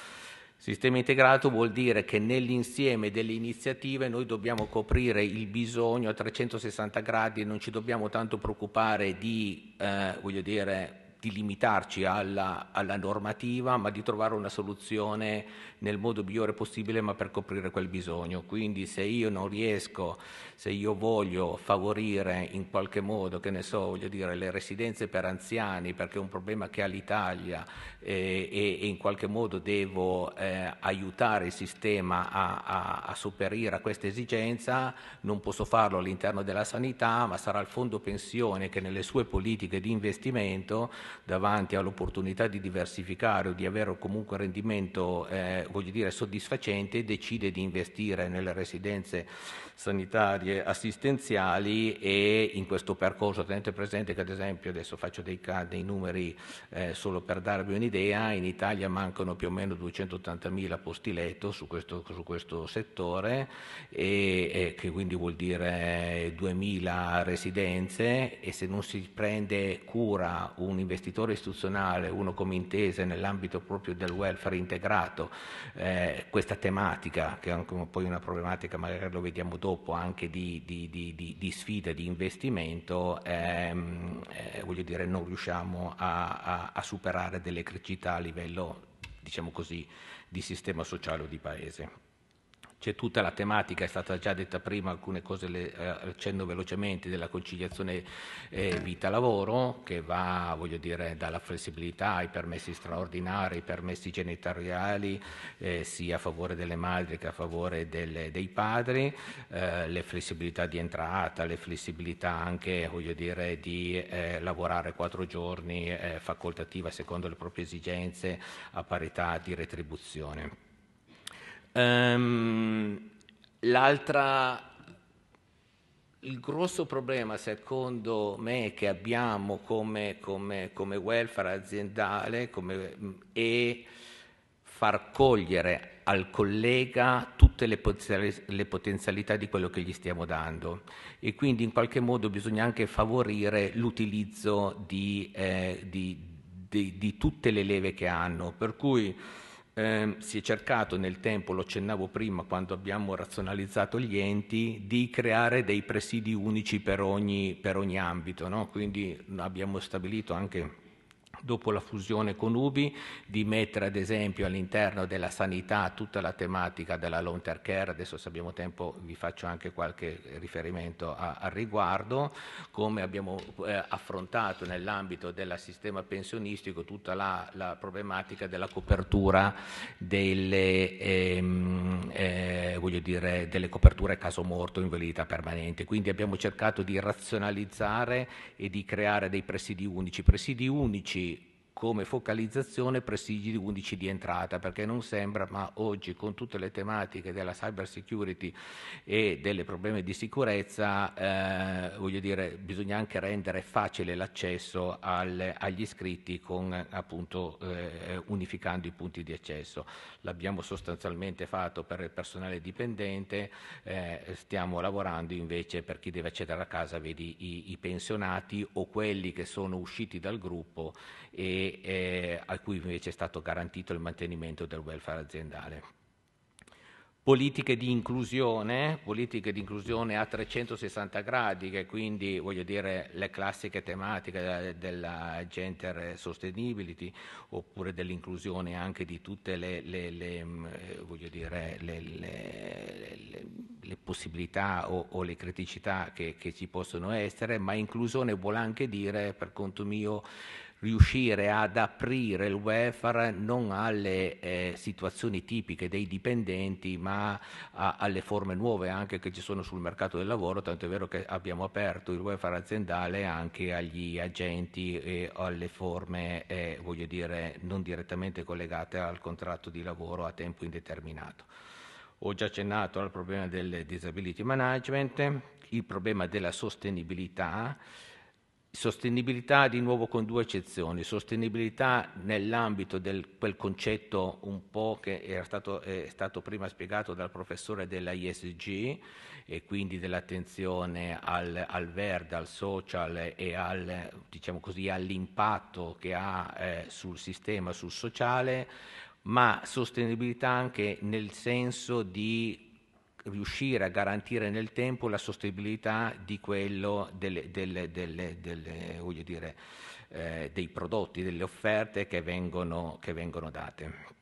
Sistema integrato vuol dire che nell'insieme delle iniziative noi dobbiamo coprire il bisogno a 360 gradi e non ci dobbiamo tanto preoccupare di, eh, voglio dire, di limitarci alla, alla, normativa, ma di trovare una soluzione nel modo migliore possibile, ma per coprire quel bisogno. Quindi se io non riesco, se io voglio favorire in qualche modo, che ne so, voglio dire, le residenze per anziani, perché è un problema che ha l'Italia eh, e, e, in qualche modo devo eh, aiutare il sistema a, a, a sopperire a questa esigenza, non posso farlo all'interno della sanità, ma sarà il fondo pensione che nelle sue politiche di investimento, davanti all'opportunità di diversificare o di avere comunque un rendimento eh, voglio dire, soddisfacente, decide di investire nelle residenze sanitarie assistenziali e in questo percorso tenete presente che ad esempio adesso faccio dei, dei numeri eh, solo per darvi un'idea, in Italia mancano più o meno 280.000 posti letto su questo, su questo settore e, e, che quindi vuol dire 2.000 residenze e se non si prende cura un investitore istituzionale, uno come intese nell'ambito proprio del welfare integrato, eh, questa tematica che è anche poi una problematica, magari lo vediamo dopo, anche di, di, di, di sfide di investimento, ehm, eh, voglio dire, non riusciamo a, a, a, superare delle criticità a livello, diciamo così, di sistema sociale o di paese. C'è tutta la tematica, è stata già detta prima, alcune cose le eh, accenno velocemente, della conciliazione eh, vita-lavoro, che va, voglio dire, dalla flessibilità ai permessi straordinari, ai permessi genitoriali, eh, sia a favore delle madri che a favore delle, dei padri, eh, le flessibilità di entrata, le flessibilità anche, voglio dire, di eh, lavorare quattro giorni eh, facoltativa secondo le proprie esigenze a parità di retribuzione. Um, l'altra, il grosso problema secondo me che abbiamo come, come, come welfare aziendale come, è far cogliere al collega tutte le, le, potenzialità di quello che gli stiamo dando e quindi in qualche modo bisogna anche favorire l'utilizzo di, eh, di, di, di tutte le leve che hanno. Per cui eh, si è cercato nel tempo, lo accennavo prima quando abbiamo razionalizzato gli enti, di creare dei presidi unici per ogni, per ogni ambito. No? Quindi abbiamo stabilito anche dopo la fusione con UBI, di mettere ad esempio all'interno della sanità tutta la tematica della long term care, adesso se abbiamo tempo vi faccio anche qualche riferimento al riguardo, come abbiamo eh, affrontato nell'ambito del sistema pensionistico tutta la, la problematica della copertura delle, ehm, eh, dire, delle coperture caso morto, invalidità permanente, quindi abbiamo cercato di razionalizzare e di creare dei presidi unici, presidi unici come focalizzazione presidi unici di entrata, perché non sembra, ma oggi con tutte le tematiche della cyber security e delle problemi di sicurezza, eh, voglio dire, bisogna anche rendere facile l'accesso al, agli iscritti con appunto eh, unificando i punti di accesso. L'abbiamo sostanzialmente fatto per il personale dipendente, eh, stiamo lavorando invece per chi deve accedere a casa, vedi i, i pensionati o quelli che sono usciti dal gruppo e eh, a cui invece è stato garantito il mantenimento del welfare aziendale. Politiche di inclusione, politiche di inclusione a 360 gradi, che quindi voglio dire le classiche tematiche della gender sustainability oppure dell'inclusione anche di tutte le, le, le, mm, dire, le possibilità o, o, le criticità che, che ci possono essere, ma inclusione vuole anche dire per conto mio riuscire ad aprire il welfare non alle eh, situazioni tipiche dei dipendenti, ma a, alle forme nuove anche che ci sono sul mercato del lavoro, tanto è vero che abbiamo aperto il welfare aziendale anche agli agenti e alle forme, eh, voglio dire, non direttamente collegate al contratto di lavoro a tempo indeterminato. Ho già accennato al problema del disability management, il problema della sostenibilità, Sostenibilità di nuovo con due eccezioni, sostenibilità nell'ambito di quel concetto un po' che era stato, è stato prima spiegato dal professore della ISG e quindi dell'attenzione al, al verde, al social e al, diciamo così, all'impatto che ha eh, sul sistema, sul sociale, ma sostenibilità anche nel senso di riuscire a garantire nel tempo la sostenibilità di quello delle, delle, delle, dire, eh, dei prodotti, delle offerte che vengono, che vengono date.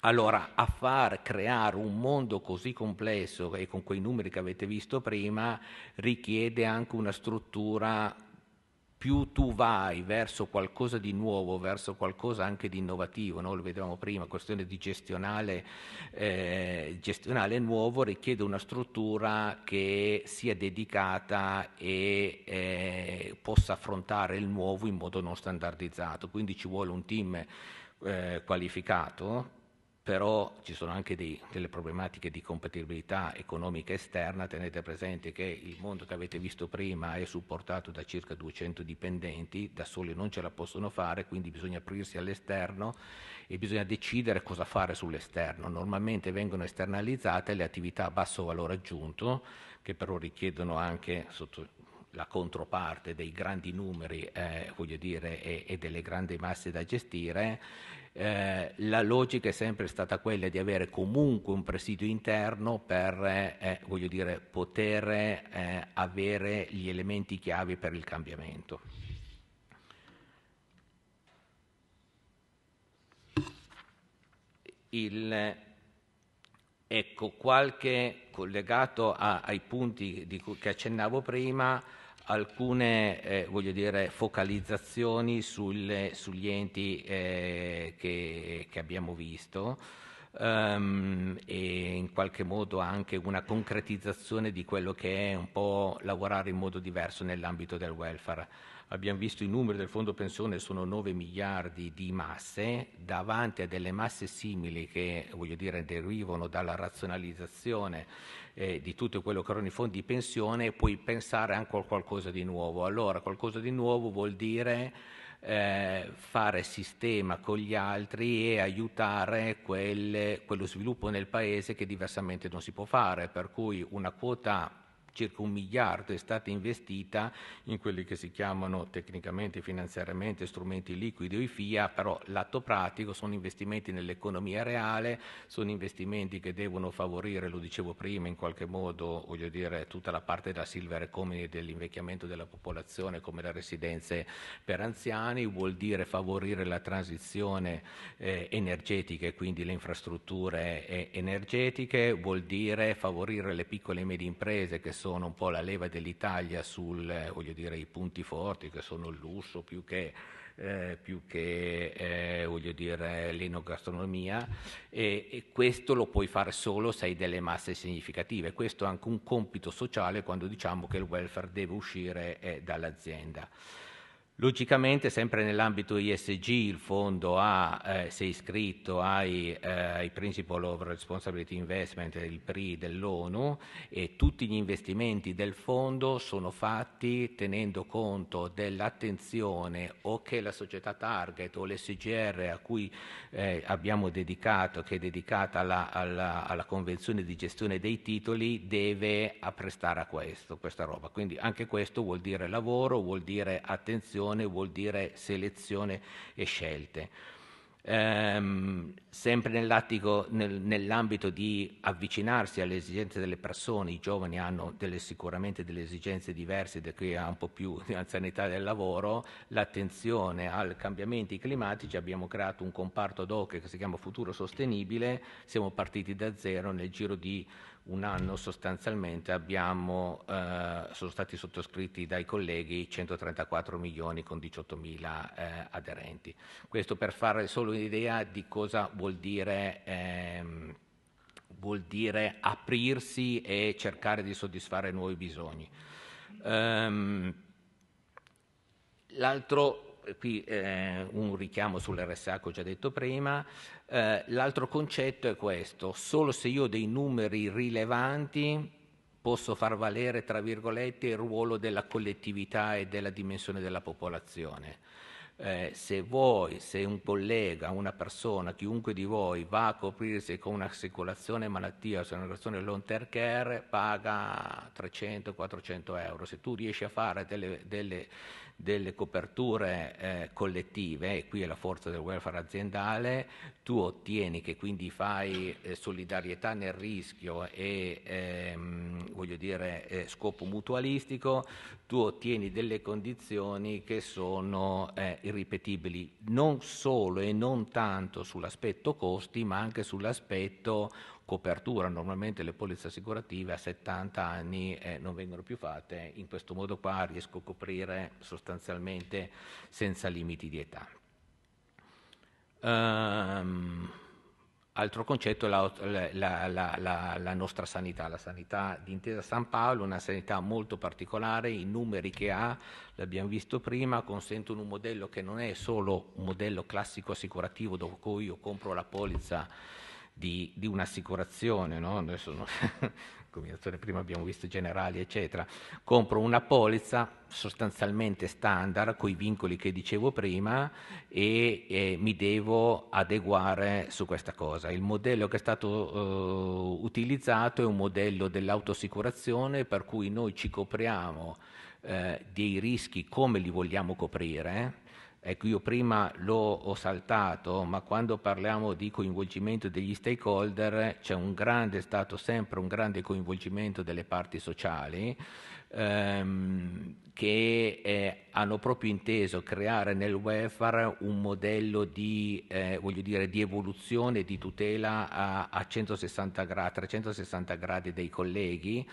Allora, a far creare un mondo così complesso e con quei numeri che avete visto prima richiede anche una struttura più tu vai verso qualcosa di nuovo, verso qualcosa anche di innovativo, no? lo vedevamo prima, questione di gestionale, eh, gestionale nuovo richiede una struttura che sia dedicata e eh, possa affrontare il nuovo in modo non standardizzato, quindi ci vuole un team eh, qualificato però ci sono anche dei, delle problematiche di compatibilità economica esterna, tenete presente che il mondo che avete visto prima è supportato da circa 200 dipendenti, da soli non ce la possono fare, quindi bisogna aprirsi all'esterno e bisogna decidere cosa fare sull'esterno. Normalmente vengono esternalizzate le attività a basso valore aggiunto, che però richiedono anche sotto la controparte dei grandi numeri eh, dire, e, e delle grandi masse da gestire, eh, la logica è sempre stata quella di avere comunque un presidio interno per eh, voglio dire, poter eh, avere gli elementi chiavi per il cambiamento. Il, ecco, qualche collegato a, ai punti cui, che accennavo prima, alcune eh, dire, focalizzazioni sulle, sugli enti eh, che, che, abbiamo visto um, e in qualche modo anche una concretizzazione di quello che è un po' lavorare in modo diverso nell'ambito del welfare. Abbiamo visto i numeri del fondo pensione sono 9 miliardi di masse, davanti a delle masse simili che voglio dire, derivano dalla razionalizzazione eh, di tutto quello che erano i fondi di pensione, puoi pensare anche a qualcosa di nuovo. Allora, qualcosa di nuovo vuol dire eh, fare sistema con gli altri e aiutare quel, quello sviluppo nel paese che diversamente non si può fare, per cui una quota circa un miliardo è stata investita in quelli che si chiamano tecnicamente finanziariamente strumenti liquidi o i FIA, però l'atto pratico sono investimenti nell'economia reale, sono investimenti che devono favorire, lo dicevo prima, in qualche modo, voglio dire, tutta la parte della silver economy dell'invecchiamento della popolazione come le residenze per anziani, vuol dire favorire la transizione eh, energetica e quindi le infrastrutture eh, energetiche, vuol dire favorire le piccole e medie imprese che sono sono un po' la leva dell'Italia sui punti forti che sono il lusso più che, eh, più che eh, dire, l'enogastronomia e, e, questo lo puoi fare solo se hai delle masse significative. Questo è anche un compito sociale quando diciamo che il welfare deve uscire eh, dall'azienda. Logicamente, sempre nell'ambito ISG, il fondo ha, eh, si è iscritto ai, eh, ai, Principle of Responsibility Investment, il PRI dell'ONU, e tutti gli investimenti del fondo sono fatti tenendo conto dell'attenzione o che la società target o l'SGR a cui eh, abbiamo dedicato, che è dedicata alla, alla, alla, Convenzione di gestione dei titoli, deve apprestare a questo, questa roba. Quindi anche questo vuol dire lavoro, vuol dire attenzione selezione vuol dire selezione e scelte. Um, sempre nel, nell'ambito di avvicinarsi alle esigenze delle persone, i giovani hanno delle, sicuramente delle esigenze diverse da chi ha un po' più di anzianità del lavoro, l'attenzione ai cambiamenti climatici, abbiamo creato un comparto ad hoc che si chiama Futuro Sostenibile, siamo partiti da zero nel giro di un anno sostanzialmente abbiamo, eh, sono stati sottoscritti dai colleghi 134 milioni con 18 mila eh, aderenti. Questo per fare solo un'idea di cosa vuol dire, ehm, vuol dire aprirsi e cercare di soddisfare nuovi bisogni. Um, l'altro, qui eh, un richiamo sull'RSA che ho già detto prima, eh, l'altro concetto è questo, solo se io ho dei numeri rilevanti posso far valere, tra virgolette, il ruolo della collettività e della dimensione della popolazione. Eh, se voi, se un collega, una persona, chiunque di voi va a coprirsi con un'assicurazione malattia o un'assicurazione long term care, paga 300-400 euro. Se tu riesci a fare delle, delle delle coperture eh, collettive, e qui è la forza del welfare aziendale, tu ottieni che quindi fai eh, solidarietà nel rischio e ehm, voglio dire eh, scopo mutualistico, tu ottieni delle condizioni che sono eh, irripetibili non solo e non tanto sull'aspetto costi, ma anche sull'aspetto copertura, normalmente le polizze assicurative a 70 anni eh, non vengono più fatte, in questo modo qua riesco a coprire sostanzialmente senza limiti di età. Um, altro concetto è la, la, la, la, nostra sanità, la sanità di Intesa San Paolo, una sanità molto particolare, i numeri che ha, l'abbiamo visto prima, consentono un modello che non è solo un modello classico assicurativo dove io compro la polizza di, di un'assicurazione, no? adesso no? combinazione prima abbiamo visto generali eccetera, compro una polizza sostanzialmente standard con i vincoli che dicevo prima e, e, mi devo adeguare su questa cosa. Il modello che è stato uh, utilizzato è un modello dell'autosicurazione per cui noi ci copriamo eh, dei rischi come li vogliamo coprire Ecco, io prima l'ho saltato, ma quando parliamo di coinvolgimento degli stakeholder c'è un grande, è stato sempre un grande coinvolgimento delle parti sociali ehm, che eh, hanno proprio inteso creare nel welfare un modello di, eh, dire, di evoluzione, di tutela a, a 160 gradi, 360 gradi dei colleghi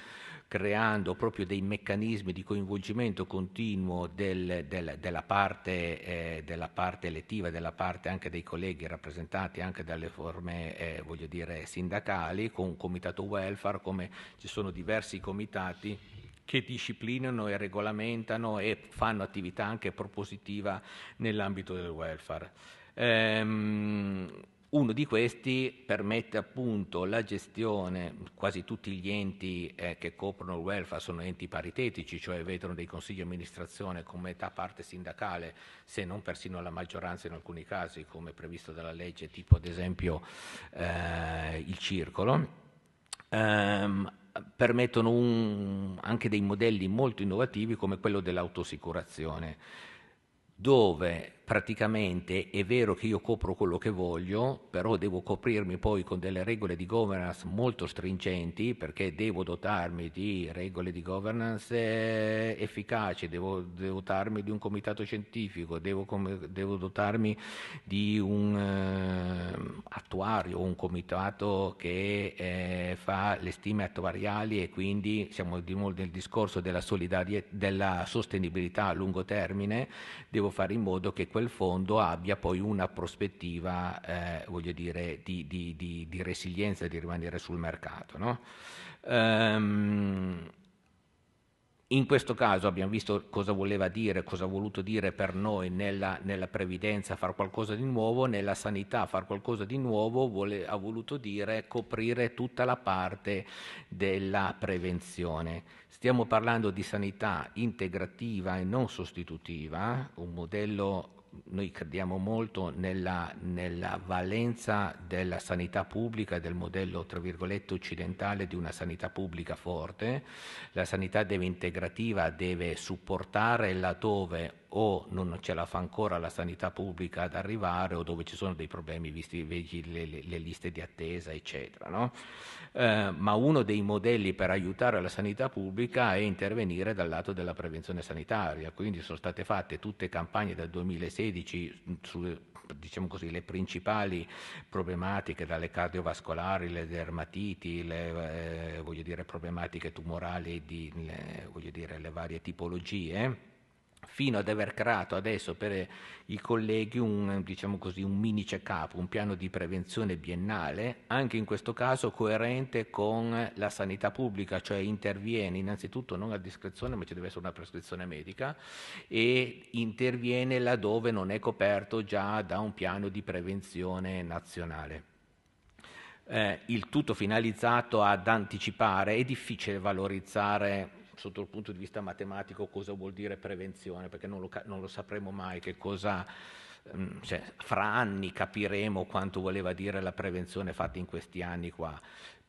creando proprio dei meccanismi di coinvolgimento continuo del, del, della, parte, eh, della, parte, elettiva, della parte anche dei colleghi rappresentati anche dalle forme eh, voglio dire, sindacali, con un comitato welfare, come ci sono diversi comitati che disciplinano e regolamentano e fanno attività anche propositiva nell'ambito del welfare. Ehm, uno di questi permette appunto la gestione, quasi tutti gli enti eh, che coprono il welfare sono enti paritetici, cioè vedono dei consigli di amministrazione con metà parte sindacale, se non persino la maggioranza in alcuni casi, come previsto dalla legge, tipo ad esempio eh, il circolo. Um, permettono un, anche dei modelli molto innovativi come quello dell'autosicurazione, dove praticamente è vero che io copro quello che voglio, però devo coprirmi poi con delle regole di governance molto stringenti perché devo dotarmi di regole di governance eh, efficaci, devo, devo dotarmi di un comitato scientifico, devo, devo dotarmi di un eh, attuario, un comitato che eh, fa le stime attuariali e quindi siamo di nuovo nel discorso della, della sostenibilità a lungo termine, devo fare in modo che quel quel fondo abbia poi una prospettiva eh, voglio dire, di, di, di, di, resilienza, di rimanere sul mercato. No? Um, in questo caso abbiamo visto cosa voleva dire, cosa ha voluto dire per noi nella, nella previdenza fare qualcosa di nuovo, nella sanità fare qualcosa di nuovo, vuole, ha voluto dire coprire tutta la parte della prevenzione. Stiamo parlando di sanità integrativa e non sostitutiva, un modello noi crediamo molto nella, nella, valenza della sanità pubblica del modello, tra virgolette, occidentale di una sanità pubblica forte. La sanità deve integrativa, deve supportare laddove o non ce la fa ancora la sanità pubblica ad arrivare o dove ci sono dei problemi visti le, le, le liste di attesa, eccetera. No? Eh, ma uno dei modelli per aiutare la sanità pubblica è intervenire dal lato della prevenzione sanitaria, quindi sono state fatte tutte campagne dal 2016 su diciamo così, le principali problematiche, dalle cardiovascolari, le dermatiti, le eh, dire, problematiche tumorali, di, le, dire, le varie tipologie fino ad aver creato adesso per i colleghi un, diciamo così, un mini check-up, un piano di prevenzione biennale, anche in questo caso coerente con la sanità pubblica, cioè interviene innanzitutto non a discrezione, ma ci deve essere una prescrizione medica, e interviene laddove non è coperto già da un piano di prevenzione nazionale. Eh, il tutto finalizzato ad anticipare, è difficile valorizzare sotto il punto di vista matematico cosa vuol dire prevenzione, perché non lo, non lo sapremo mai che cosa, mm, cioè, fra anni capiremo quanto voleva dire la prevenzione fatta in questi anni qua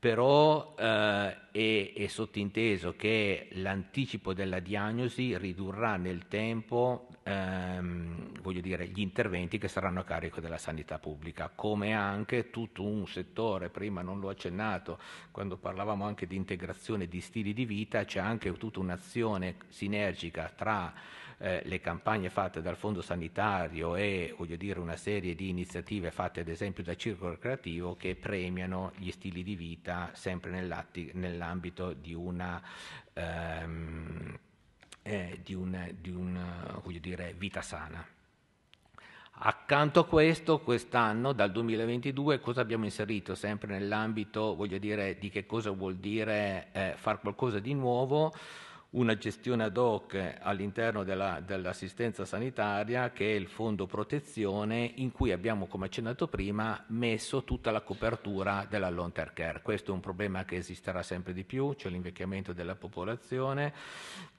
però eh, è, è, sottinteso che l'anticipo della diagnosi ridurrà nel tempo ehm, dire, gli interventi che saranno a carico della sanità pubblica, come anche tutto un settore, prima non l'ho accennato, quando parlavamo anche di integrazione di stili di vita, c'è anche tutta un'azione sinergica tra eh, le campagne fatte dal Fondo Sanitario e dire, una serie di iniziative fatte ad esempio da Circolo Creativo che premiano gli stili di vita sempre nell'ambito di una, ehm, eh, di una, di una dire, vita sana. Accanto a questo, quest'anno, dal 2022, cosa abbiamo inserito? Sempre nell'ambito, voglio dire, di che cosa vuol dire eh, fare qualcosa di nuovo, una gestione ad hoc all'interno della, dell'assistenza sanitaria che è il fondo protezione in cui abbiamo, come accennato prima, messo tutta la copertura della long term care. Questo è un problema che esisterà sempre di più, c'è l'invecchiamento della popolazione,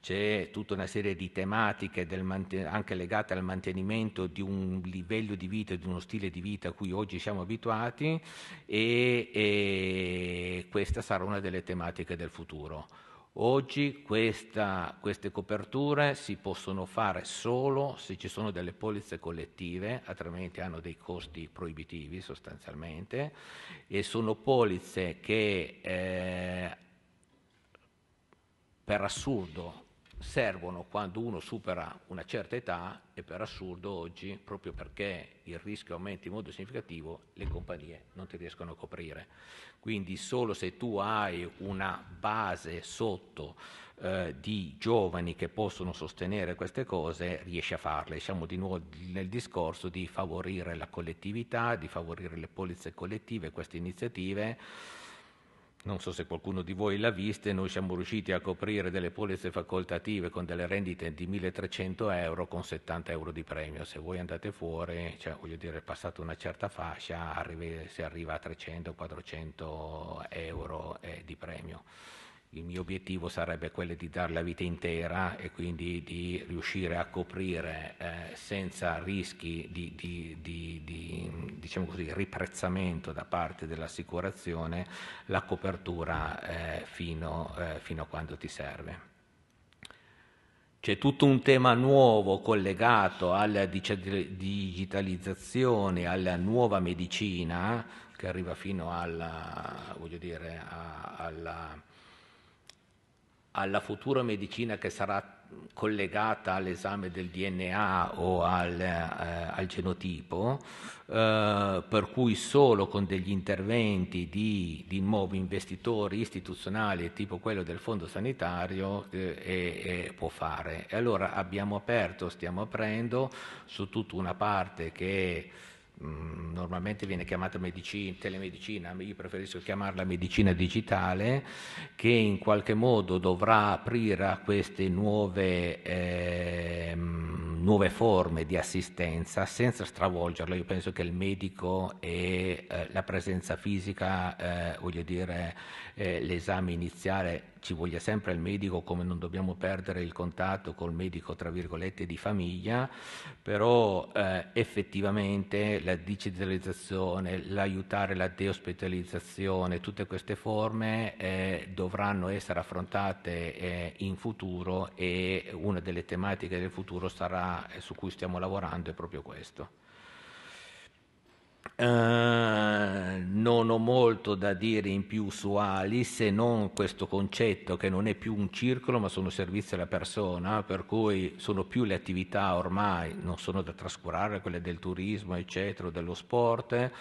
c'è tutta una serie di tematiche manten- anche legate al mantenimento di un livello di vita di uno stile di vita a cui oggi siamo abituati e, e questa sarà una delle tematiche del futuro. Oggi questa, queste coperture si possono fare solo se ci sono delle polizze collettive, altrimenti hanno dei costi proibitivi sostanzialmente, e sono polizze che eh, per assurdo servono quando uno supera una certa età e per assurdo oggi, proprio perché il rischio aumenta in modo significativo, le compagnie non ti riescono a coprire. Quindi solo se tu hai una base sotto eh, di giovani che possono sostenere queste cose, riesci a farle. Siamo di nuovo nel discorso di favorire la collettività, di favorire le polizze collettive, queste iniziative non so se qualcuno di voi l'ha vista, noi siamo riusciti a coprire delle polizze facoltative con delle rendite di 1300 euro con 70 euro di premio. Se voi andate fuori, cioè, voglio dire, passata una certa fascia, arrivi, si arriva a 300-400 euro eh, di premio il mio obiettivo sarebbe quello di dare la vita intera e quindi di riuscire a coprire eh, senza rischi di, di, di, di diciamo così, riprezzamento da parte dell'assicurazione la copertura eh, fino, eh, fino a quando ti serve. C'è tutto un tema nuovo collegato alla digitalizzazione, alla nuova medicina, che arriva fino alla, dire, a, alla alla futura medicina che sarà collegata all'esame del DNA o al, eh, al genotipo, eh, per cui solo con degli interventi di, di, nuovi investitori istituzionali tipo quello del fondo sanitario eh, può fare. E allora abbiamo aperto, stiamo aprendo su tutta una parte che Mm, normalmente viene chiamata medicina, telemedicina, io preferisco chiamarla medicina digitale, che in qualche modo dovrà aprire a queste nuove, eh, nuove forme di assistenza senza stravolgerla. Io penso che il medico e eh, la presenza fisica, eh, voglio dire, eh, l'esame iniziale ci voglia sempre il medico, come non dobbiamo perdere il contatto col medico, tra virgolette, di famiglia, però eh, effettivamente la digitalizzazione, l'aiutare la deospitalizzazione, tutte queste forme eh, dovranno essere affrontate eh, in futuro e una delle tematiche del futuro sarà, eh, su cui stiamo lavorando è proprio questo. Uh, non ho molto da dire in più su Ali se non questo concetto che non è più un circolo ma sono servizi alla persona, per cui sono più le attività ormai, non sono da trascurare quelle del turismo eccetera, dello sport,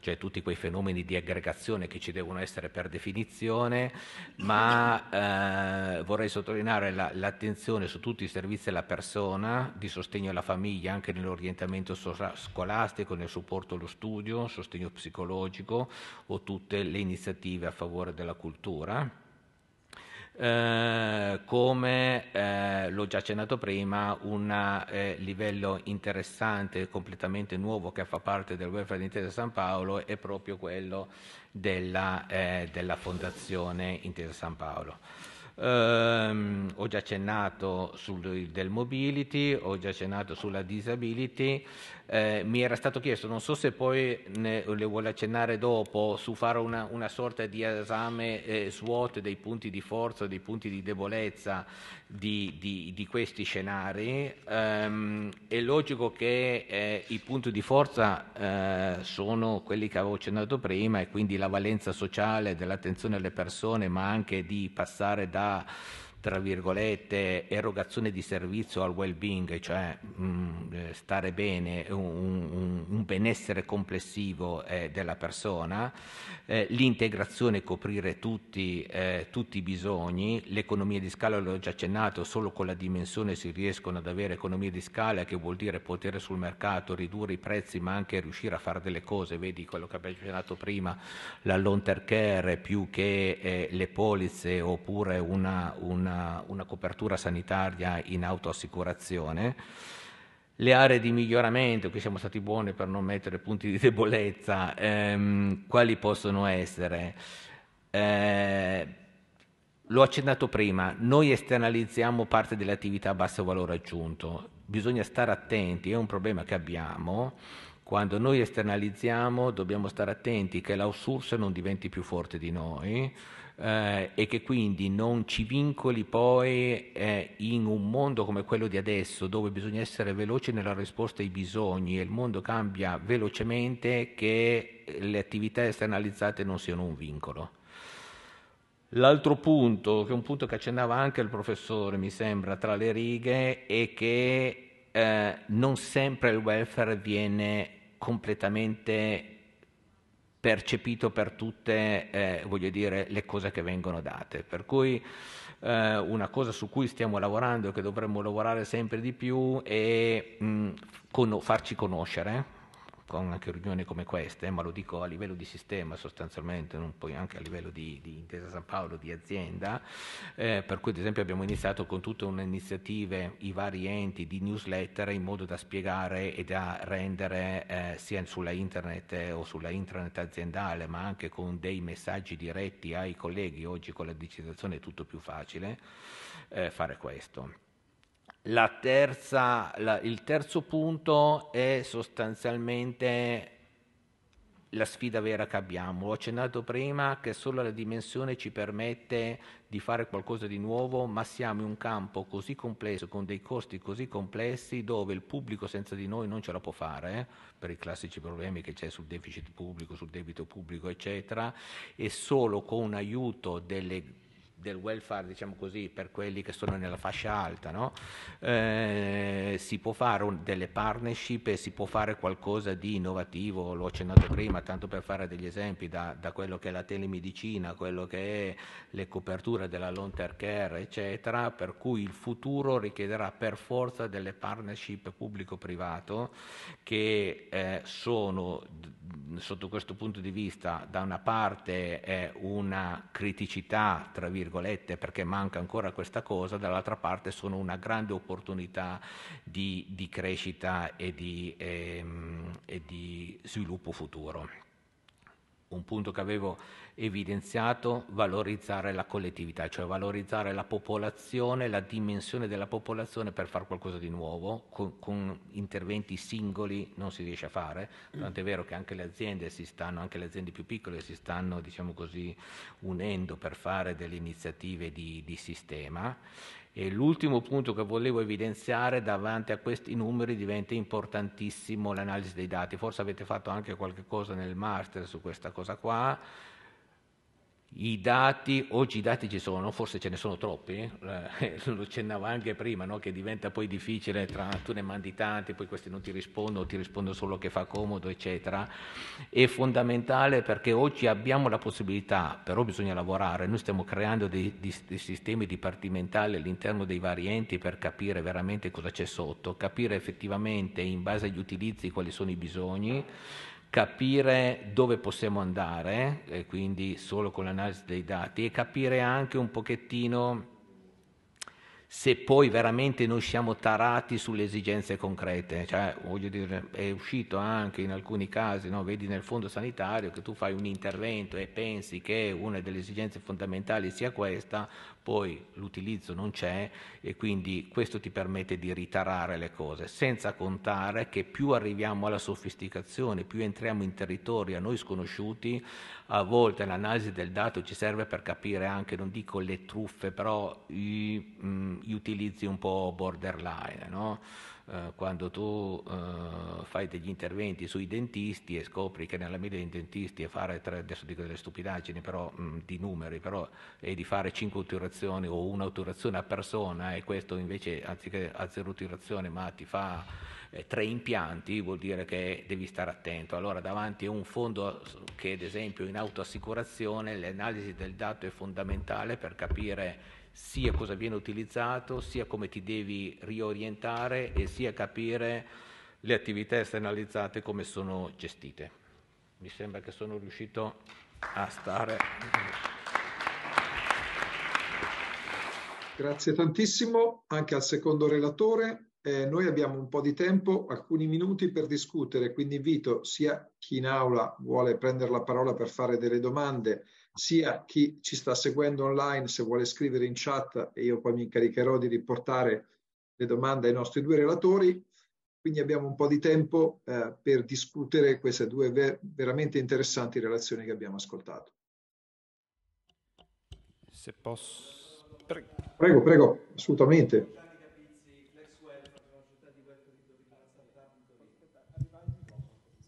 cioè tutti quei fenomeni di aggregazione che ci devono essere per definizione, ma eh, vorrei sottolineare la, l'attenzione su tutti i servizi alla persona, di sostegno alla famiglia, anche nell'orientamento scolastico, nel supporto allo studio, sostegno psicologico o tutte le iniziative a favore della cultura. Eh, come eh, l'ho già accennato prima, un eh, livello interessante, completamente nuovo che fa parte del welfare di Intesa San Paolo è proprio quello della, eh, della Fondazione Intesa San Paolo. Um, ho già accennato sul, del mobility, ho già accennato sulla disability, eh, mi era stato chiesto, non so se poi ne, le vuole accennare dopo, su fare una, una sorta di esame eh, SWOT dei punti di forza, dei punti di debolezza di, di, di questi scenari. Um, è logico che eh, i punti di forza eh, sono quelli che avevo accennato prima e quindi la valenza sociale dell'attenzione alle persone, ma anche di passare da tra virgolette, erogazione di servizio al well-being, cioè mh, mm, eh, stare bene, un, un, un benessere complessivo eh, della persona, eh, l'integrazione, coprire tutti, eh, tutti, i bisogni, l'economia di scala, l'ho già accennato, solo con la dimensione si riescono ad avere economia di scala, che vuol dire potere sul mercato, ridurre i prezzi, ma anche riuscire a fare delle cose, vedi quello che abbiamo accennato prima, la long term care più che eh, le polizze oppure una, una una, una copertura sanitaria in autoassicurazione. Le aree di miglioramento, qui siamo stati buoni per non mettere punti di debolezza, ehm, quali possono essere? Eh, l'ho accennato prima, noi esternalizziamo parte delle attività a basso valore aggiunto, bisogna stare attenti, è un problema che abbiamo, quando noi esternalizziamo dobbiamo stare attenti che l'outsource non diventi più forte di noi, eh, e che quindi non ci vincoli poi eh, in un mondo come quello di adesso dove bisogna essere veloci nella risposta ai bisogni e il mondo cambia velocemente che le attività esternalizzate non siano un vincolo. L'altro punto, che è un punto che accennava anche il professore, mi sembra, tra le righe, è che eh, non sempre il welfare viene completamente percepito per tutte eh, voglio dire, le cose che vengono date. Per cui eh, una cosa su cui stiamo lavorando e che dovremmo lavorare sempre di più è mh, con, farci conoscere con anche riunioni come queste, ma lo dico a livello di sistema sostanzialmente, non poi anche a livello di, di Intesa San Paolo, di azienda, eh, per cui ad esempio abbiamo iniziato con tutte iniziative, i vari enti di newsletter in modo da spiegare e da rendere eh, sia sulla internet eh, o sulla intranet aziendale, ma anche con dei messaggi diretti ai colleghi, oggi con la digitalizzazione è tutto più facile eh, fare questo. Terza, la, il terzo punto è sostanzialmente la sfida vera che abbiamo. Ho accennato prima che solo la dimensione ci permette di fare qualcosa di nuovo, ma siamo in un campo così complesso, con dei costi così complessi, dove il pubblico senza di noi non ce la può fare, eh, per i classici problemi che c'è sul deficit pubblico, sul debito pubblico, eccetera, e solo con un aiuto delle del welfare, diciamo così, per quelli che sono nella fascia alta, no? eh, si può fare un, delle partnership e si può fare qualcosa di innovativo, l'ho accennato prima, tanto per fare degli esempi, da, da quello che è la telemedicina, quello che è le coperture della long term care, eccetera, per cui il futuro richiederà per forza delle partnership pubblico-privato che eh, sono sotto questo punto di vista da una parte eh, una criticità, tra virgolette, virgolette, perché manca ancora questa cosa, dall'altra parte sono una grande opportunità di, di crescita e di, ehm, e di sviluppo futuro. un punto che avevo evidenziato, valorizzare la collettività, cioè valorizzare la popolazione, la dimensione della popolazione per fare qualcosa di nuovo, con, con interventi singoli non si riesce a fare, tanto è vero che anche le aziende si stanno, anche le aziende più piccole si stanno, diciamo così, unendo per fare delle iniziative di, di sistema. E l'ultimo punto che volevo evidenziare davanti a questi numeri diventa importantissimo l'analisi dei dati. Forse avete fatto anche qualche cosa nel master su questa cosa qua i dati, oggi i dati ci sono, forse ce ne sono troppi, eh, lo accennavo anche prima, no? che diventa poi difficile tra tu ne mandi tanti, poi questi non ti rispondono, ti rispondono solo che fa comodo, eccetera. È fondamentale perché oggi abbiamo la possibilità, però bisogna lavorare, noi stiamo creando dei, dei, dei sistemi dipartimentali all'interno dei vari enti per capire veramente cosa c'è sotto, capire effettivamente in base agli utilizzi quali sono i bisogni capire dove possiamo andare, e quindi solo con l'analisi dei dati, e capire anche un pochettino se poi veramente noi siamo tarati sulle esigenze concrete, cioè voglio dire, è uscito anche in alcuni casi, no? vedi nel fondo sanitario che tu fai un intervento e pensi che una delle esigenze fondamentali sia questa, poi l'utilizzo non c'è e quindi questo ti permette di ritarare le cose, senza contare che più arriviamo alla sofisticazione, più entriamo in territori a noi sconosciuti, a volte l'analisi del dato ci serve per capire anche, non dico le truffe, però gli, mh, gli utilizzi un po' borderline. No? Eh, quando tu eh, fai degli interventi sui dentisti e scopri che nella media dei dentisti è fare, tre, adesso dico delle stupidaggini però, mh, di numeri, però è di fare 5 otturazioni o una otturazione a persona e questo invece anziché a zero otturazione ma ti fa eh, tre impianti vuol dire che devi stare attento. Allora davanti a un fondo che ad esempio in autoassicurazione l'analisi del dato è fondamentale per capire sia cosa viene utilizzato, sia come ti devi riorientare e sia capire le attività esternalizzate come sono gestite. Mi sembra che sono riuscito a stare. Grazie tantissimo anche al secondo relatore. Eh, noi abbiamo un po' di tempo, alcuni minuti per discutere, quindi invito sia chi in aula vuole prendere la parola per fare delle domande, sia chi ci sta seguendo online se vuole scrivere in chat e io poi mi incaricherò di riportare le domande ai nostri due relatori. Quindi abbiamo un po' di tempo eh, per discutere queste due ver veramente interessanti relazioni che abbiamo ascoltato. Se posso... Prego, prego, prego assolutamente.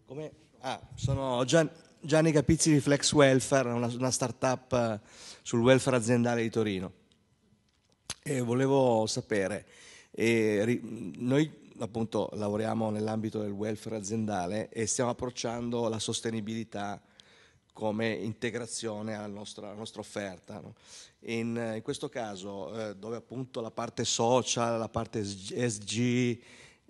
Come? Ah, sono Gian, Gianni Capizzi di Flex Welfare, una, una start-up eh, sul welfare aziendale di Torino. E volevo sapere, eh, noi appunto lavoriamo nell'ambito del welfare aziendale e stiamo approcciando la sostenibilità come integrazione alla nostra, alla nostra offerta. No? In, in, questo caso, eh, dove appunto la parte social, la parte SG,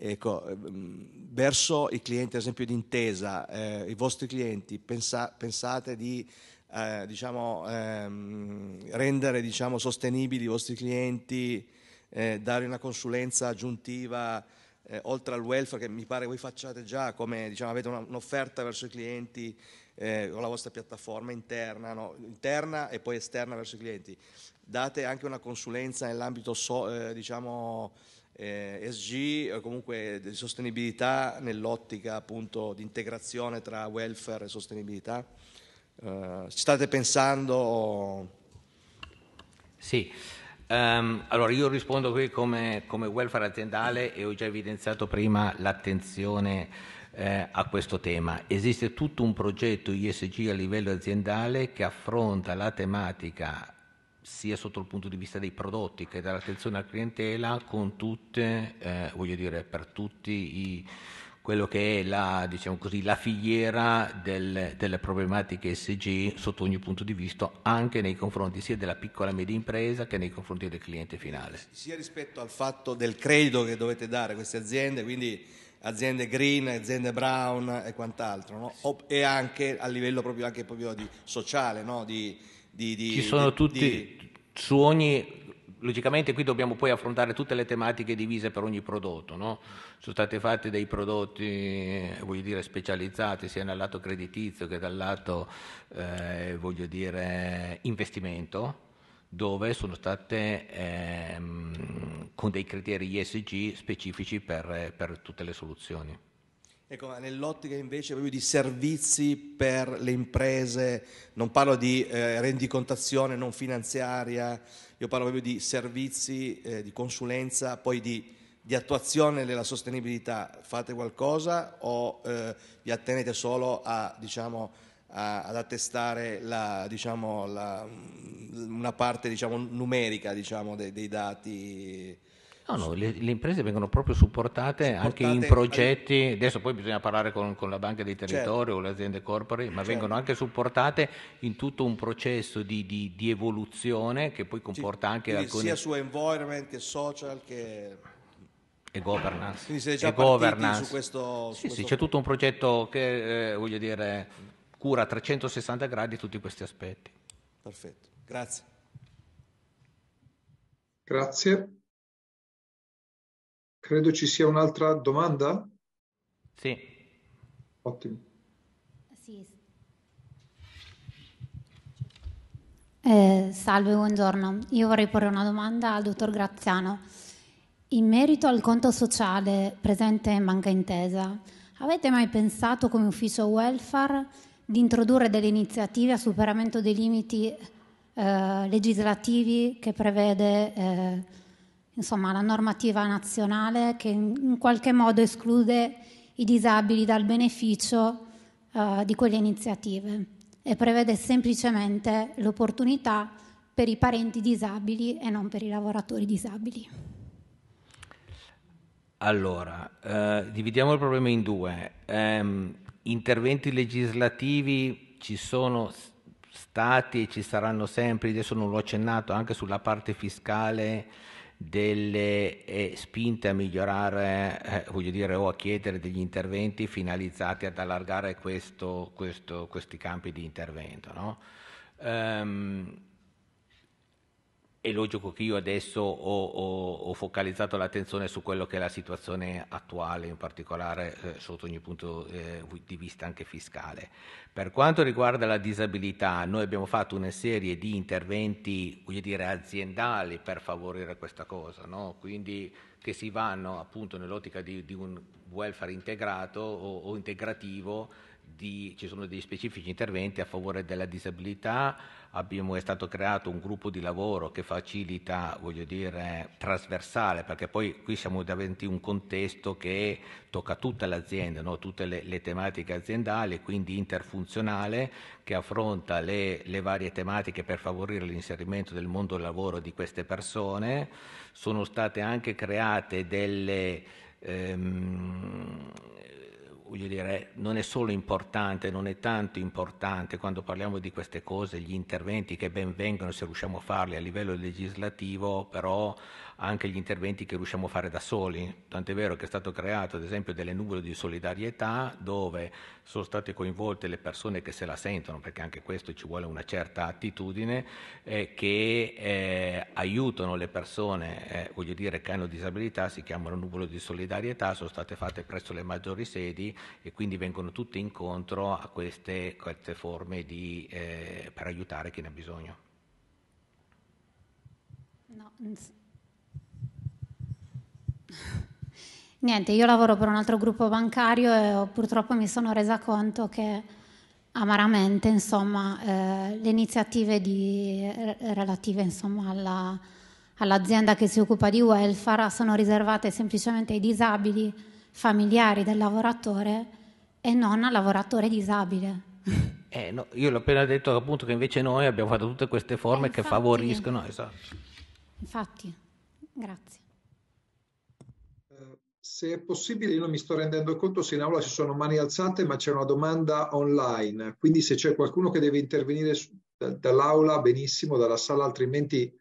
Ecco, ehm, verso i clienti, ad esempio di intesa, eh, i vostri clienti, pensa, pensate di eh, diciamo, ehm, rendere diciamo, sostenibili i vostri clienti, eh, dare una consulenza aggiuntiva eh, oltre al welfare che mi pare voi facciate già, come diciamo, avete una, un'offerta verso i clienti eh, con la vostra piattaforma interna, no? interna e poi esterna verso i clienti. Date anche una consulenza nell'ambito so, eh, diciamo, eh, SG o comunque di sostenibilità nell'ottica appunto di integrazione tra welfare e sostenibilità? Uh, ci state pensando? Sì, um, allora io rispondo qui come, come, welfare aziendale e ho già evidenziato prima l'attenzione eh, a questo tema. Esiste tutto un progetto ISG a livello aziendale che affronta la tematica sia sotto il punto di vista dei prodotti che dell'attenzione alla clientela, con tutte, eh, voglio dire, per tutti i, quello che è la, diciamo così, la filiera del, delle problematiche SG sotto ogni punto di vista, anche nei confronti sia della piccola e media impresa che nei confronti del cliente finale. Sia rispetto al fatto del credito che dovete dare a queste aziende, quindi aziende green, aziende brown e quant'altro, no? e anche a livello proprio, proprio di sociale, no? di, di, di, Ci sono tutti, su ogni logicamente qui dobbiamo poi affrontare tutte le tematiche divise per ogni prodotto, no? sono stati fatti dei prodotti voglio dire, specializzati sia dal lato creditizio che dal lato eh, voglio dire, investimento, dove sono state ehm, con dei criteri ESG specifici per, per tutte le soluzioni. Ecco, nell'ottica invece proprio di servizi per le imprese, non parlo di eh, rendicontazione non finanziaria, io parlo proprio di servizi eh, di consulenza, poi di, di, attuazione della sostenibilità. Fate qualcosa o eh, vi attenete solo a, diciamo, a, ad attestare la, diciamo, la, una parte diciamo, numerica diciamo, dei, dei dati? No, no, le, le, imprese vengono proprio supportate, supportate anche in progetti, al... adesso poi bisogna parlare con, con la Banca dei Territori certo. o le aziende corporate, ma certo. vengono anche supportate in tutto un processo di, di, di evoluzione che poi comporta sì, anche alcuni... sia su environment che social che... E governance. Quindi siete già e governance. su questo... Su sì, questo... sì, c'è tutto un progetto che, eh, voglio dire, cura a 360 gradi tutti questi aspetti. Perfetto, grazie. Grazie. Credo ci sia un'altra domanda. Sì. Ottimo. Sì. Eh, salve, buongiorno. Io vorrei porre una domanda al dottor Graziano. In merito al conto sociale presente in Banca Intesa, avete mai pensato come ufficio welfare di introdurre delle iniziative a superamento dei limiti eh, legislativi che prevede eh, insomma, la normativa nazionale che in qualche modo esclude i disabili dal beneficio uh, di quelle iniziative e prevede semplicemente l'opportunità per i parenti disabili e non per i lavoratori disabili. Allora, eh, dividiamo il problema in due. Eh, interventi legislativi ci sono stati e ci saranno sempre, adesso non l'ho accennato, anche sulla parte fiscale delle spinte a migliorare, eh, voglio dire, o a chiedere degli interventi finalizzati ad allargare questo, questo, questi campi di intervento. No? Um, è logico che io adesso ho, ho, ho, focalizzato l'attenzione su quello che è la situazione attuale, in particolare eh, sotto ogni punto eh, di vista anche fiscale. Per quanto riguarda la disabilità, noi abbiamo fatto una serie di interventi dire, aziendali per favorire questa cosa, no? quindi che si vanno appunto nell'ottica di, di un welfare integrato o, o integrativo, di, ci sono degli specifici interventi a favore della disabilità, abbiamo, è stato creato un gruppo di lavoro che facilita, voglio dire, trasversale, perché poi qui siamo davanti a un contesto che tocca tutte le aziende, no? tutte le, le, tematiche aziendali, quindi interfunzionale, che affronta le, le varie tematiche per favorire l'inserimento del mondo del lavoro di queste persone. Sono state anche create delle... Ehm, dire, non è solo importante, non è tanto importante quando parliamo di queste cose, gli interventi che ben vengono se riusciamo a farli a livello legislativo, però anche gli interventi che riusciamo a fare da soli. Tant'è vero che è stato creato ad esempio delle nuvole di solidarietà dove sono state coinvolte le persone che se la sentono, perché anche questo ci vuole una certa attitudine, eh, che eh, aiutano le persone, eh, voglio dire, che hanno disabilità, si chiamano nuvole di solidarietà, sono state fatte presso le maggiori sedi e quindi vengono tutte incontro a queste, queste forme di, eh, per aiutare chi ne ha bisogno. No, Niente, io lavoro per un altro gruppo bancario e purtroppo mi sono resa conto che amaramente insomma, eh, le iniziative di, relative insomma, alla, all'azienda che si occupa di welfare sono riservate semplicemente ai disabili familiari del lavoratore e non al lavoratore disabile. Eh, no, io l'ho appena detto appunto che invece noi abbiamo fatto tutte queste forme eh, infatti, che favoriscono. Esatto. Infatti, grazie. Se è possibile, io non mi sto rendendo conto se in aula ci sono mani alzate, ma c'è una domanda online. Quindi se c'è qualcuno che deve intervenire dall'aula, benissimo, dalla sala, altrimenti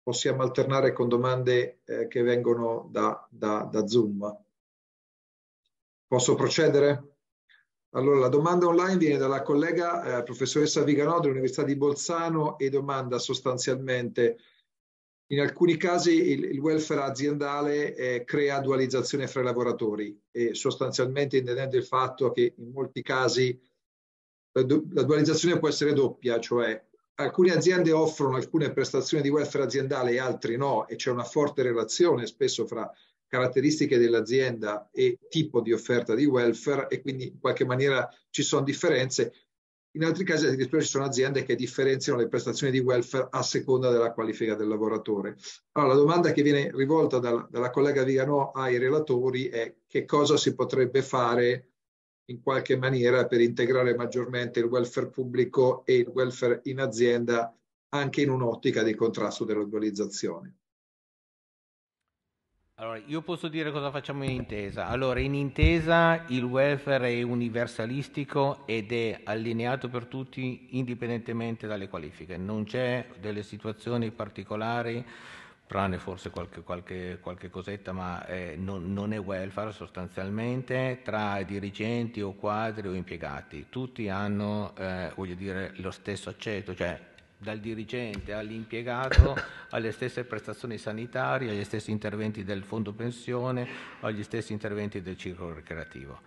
possiamo alternare con domande eh, che vengono da, da, da Zoom. Posso procedere? Allora, la domanda online viene dalla collega eh, professoressa Viganò dell'Università di Bolzano e domanda sostanzialmente In alcuni casi il, il welfare aziendale eh, crea dualizzazione fra i lavoratori e sostanzialmente intendendo il fatto che in molti casi la, la dualizzazione può essere doppia, cioè alcune aziende offrono alcune prestazioni di welfare aziendale e altre no e c'è una forte relazione spesso fra caratteristiche dell'azienda e tipo di offerta di welfare e quindi in qualche maniera ci sono differenze. In altri casi addirittura ci sono aziende che differenziano le prestazioni di welfare a seconda della qualifica del lavoratore. Allora, la domanda che viene rivolta dal, dalla collega Viganò ai relatori è che cosa si potrebbe fare in qualche maniera per integrare maggiormente il welfare pubblico e il welfare in azienda anche in un'ottica di contrasto della dualizzazione. Allora, io posso dire cosa facciamo in intesa. Allora, in intesa il welfare è universalistico ed è allineato per tutti indipendentemente dalle qualifiche. Non c'è delle situazioni particolari, tranne forse qualche, qualche, qualche cosetta, ma eh, non, non, è welfare sostanzialmente, tra dirigenti o quadri o impiegati. Tutti hanno, eh, voglio dire, lo stesso accetto, cioè dal dirigente all'impiegato alle stesse prestazioni sanitarie, agli stessi interventi del fondo pensione, agli stessi interventi del ciclo recreativo.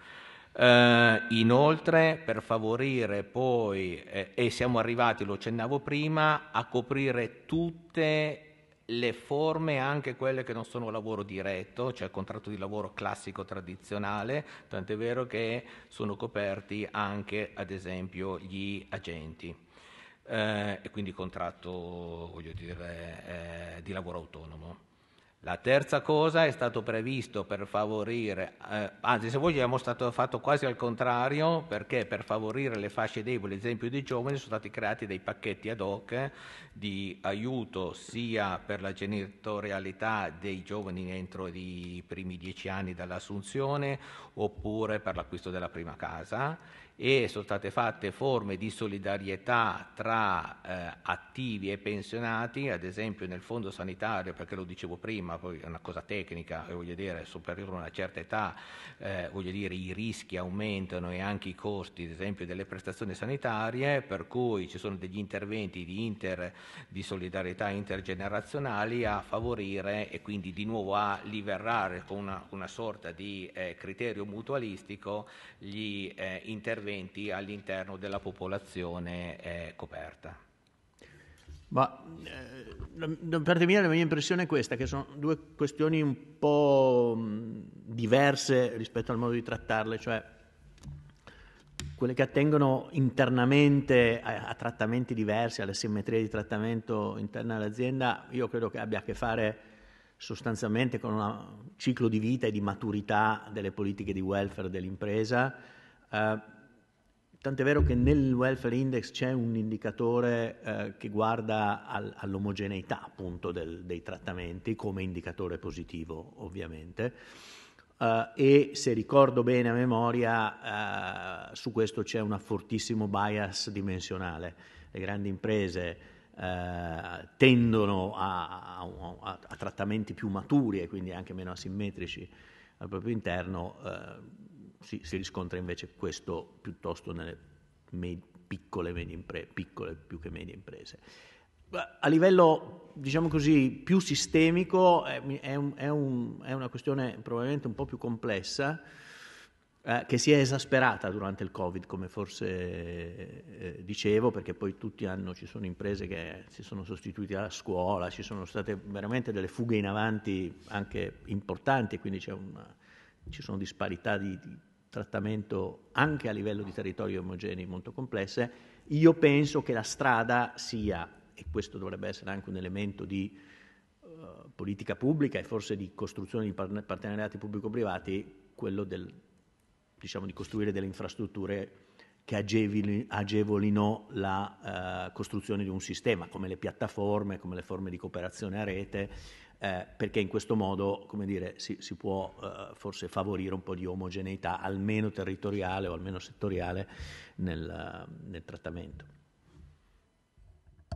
Eh, inoltre, per favorire poi, eh, e siamo arrivati, lo accennavo prima, a coprire tutte le forme, anche quelle che non sono lavoro diretto, cioè contratto di lavoro classico tradizionale, tant'è vero che sono coperti anche, ad esempio, gli agenti eh, e quindi contratto dire, eh, di lavoro autonomo. La terza cosa è stato previsto per favorire, eh, anzi se vogliamo è stato fatto quasi al contrario perché per favorire le fasce deboli, ad esempio dei giovani, sono stati creati dei pacchetti ad hoc di aiuto sia per la genitorialità dei giovani entro i primi dieci anni dall'assunzione oppure per l'acquisto della prima casa e sono state fatte forme di solidarietà tra eh, attivi e pensionati, ad esempio nel fondo sanitario, perché lo dicevo prima, poi è una cosa tecnica, voglio dire, superiore a una certa età, eh, voglio dire, i rischi aumentano e anche i costi, ad esempio, delle prestazioni sanitarie, per cui ci sono degli interventi di, inter, di solidarietà intergenerazionali a favorire e quindi di nuovo a liberare con una, una sorta di eh, criterio mutualistico gli eh, interventi interventi all'interno della popolazione eh, coperta. Ma eh, da parte mia la mia impressione è questa, che sono due questioni un po' diverse rispetto al modo di trattarle, cioè quelle che attengono internamente a, a trattamenti diversi, alle simmetrie di trattamento interna all'azienda, io credo che abbia a che fare sostanzialmente con un ciclo di vita e di maturità delle politiche di welfare dell'impresa. Eh, Tant'è vero che nel welfare index c'è un indicatore eh, che guarda al, all'omogeneità appunto del, dei trattamenti come indicatore positivo ovviamente uh, e se ricordo bene a memoria uh, su questo c'è un fortissimo bias dimensionale. Le grandi imprese uh, tendono a, a, a, a, trattamenti più maturi e quindi anche meno asimmetrici al proprio interno si, si riscontra invece questo piuttosto nelle med- piccole, medie impre- piccole più che medie imprese. A livello, diciamo così, più sistemico è, è, un, è, un, è una questione probabilmente un po' più complessa, eh, che si è esasperata durante il Covid, come forse eh, dicevo, perché poi tutti hanno, ci sono imprese che si sono sostituite alla scuola, ci sono state veramente delle fughe in avanti anche importanti, quindi una, ci sono disparità di, di trattamento anche a livello di territori omogenei molto complesse, io penso che la strada sia, e questo dovrebbe essere anche un elemento di uh, politica pubblica e forse di costruzione di partenariati pubblico-privati, quello del, diciamo, di costruire delle infrastrutture che agevolino, la uh, costruzione di un sistema, come le piattaforme, come le forme di cooperazione a rete, eh, perché in questo modo come dire, si, si può eh, forse favorire un po' di omogeneità, almeno territoriale o almeno settoriale, nel, nel trattamento.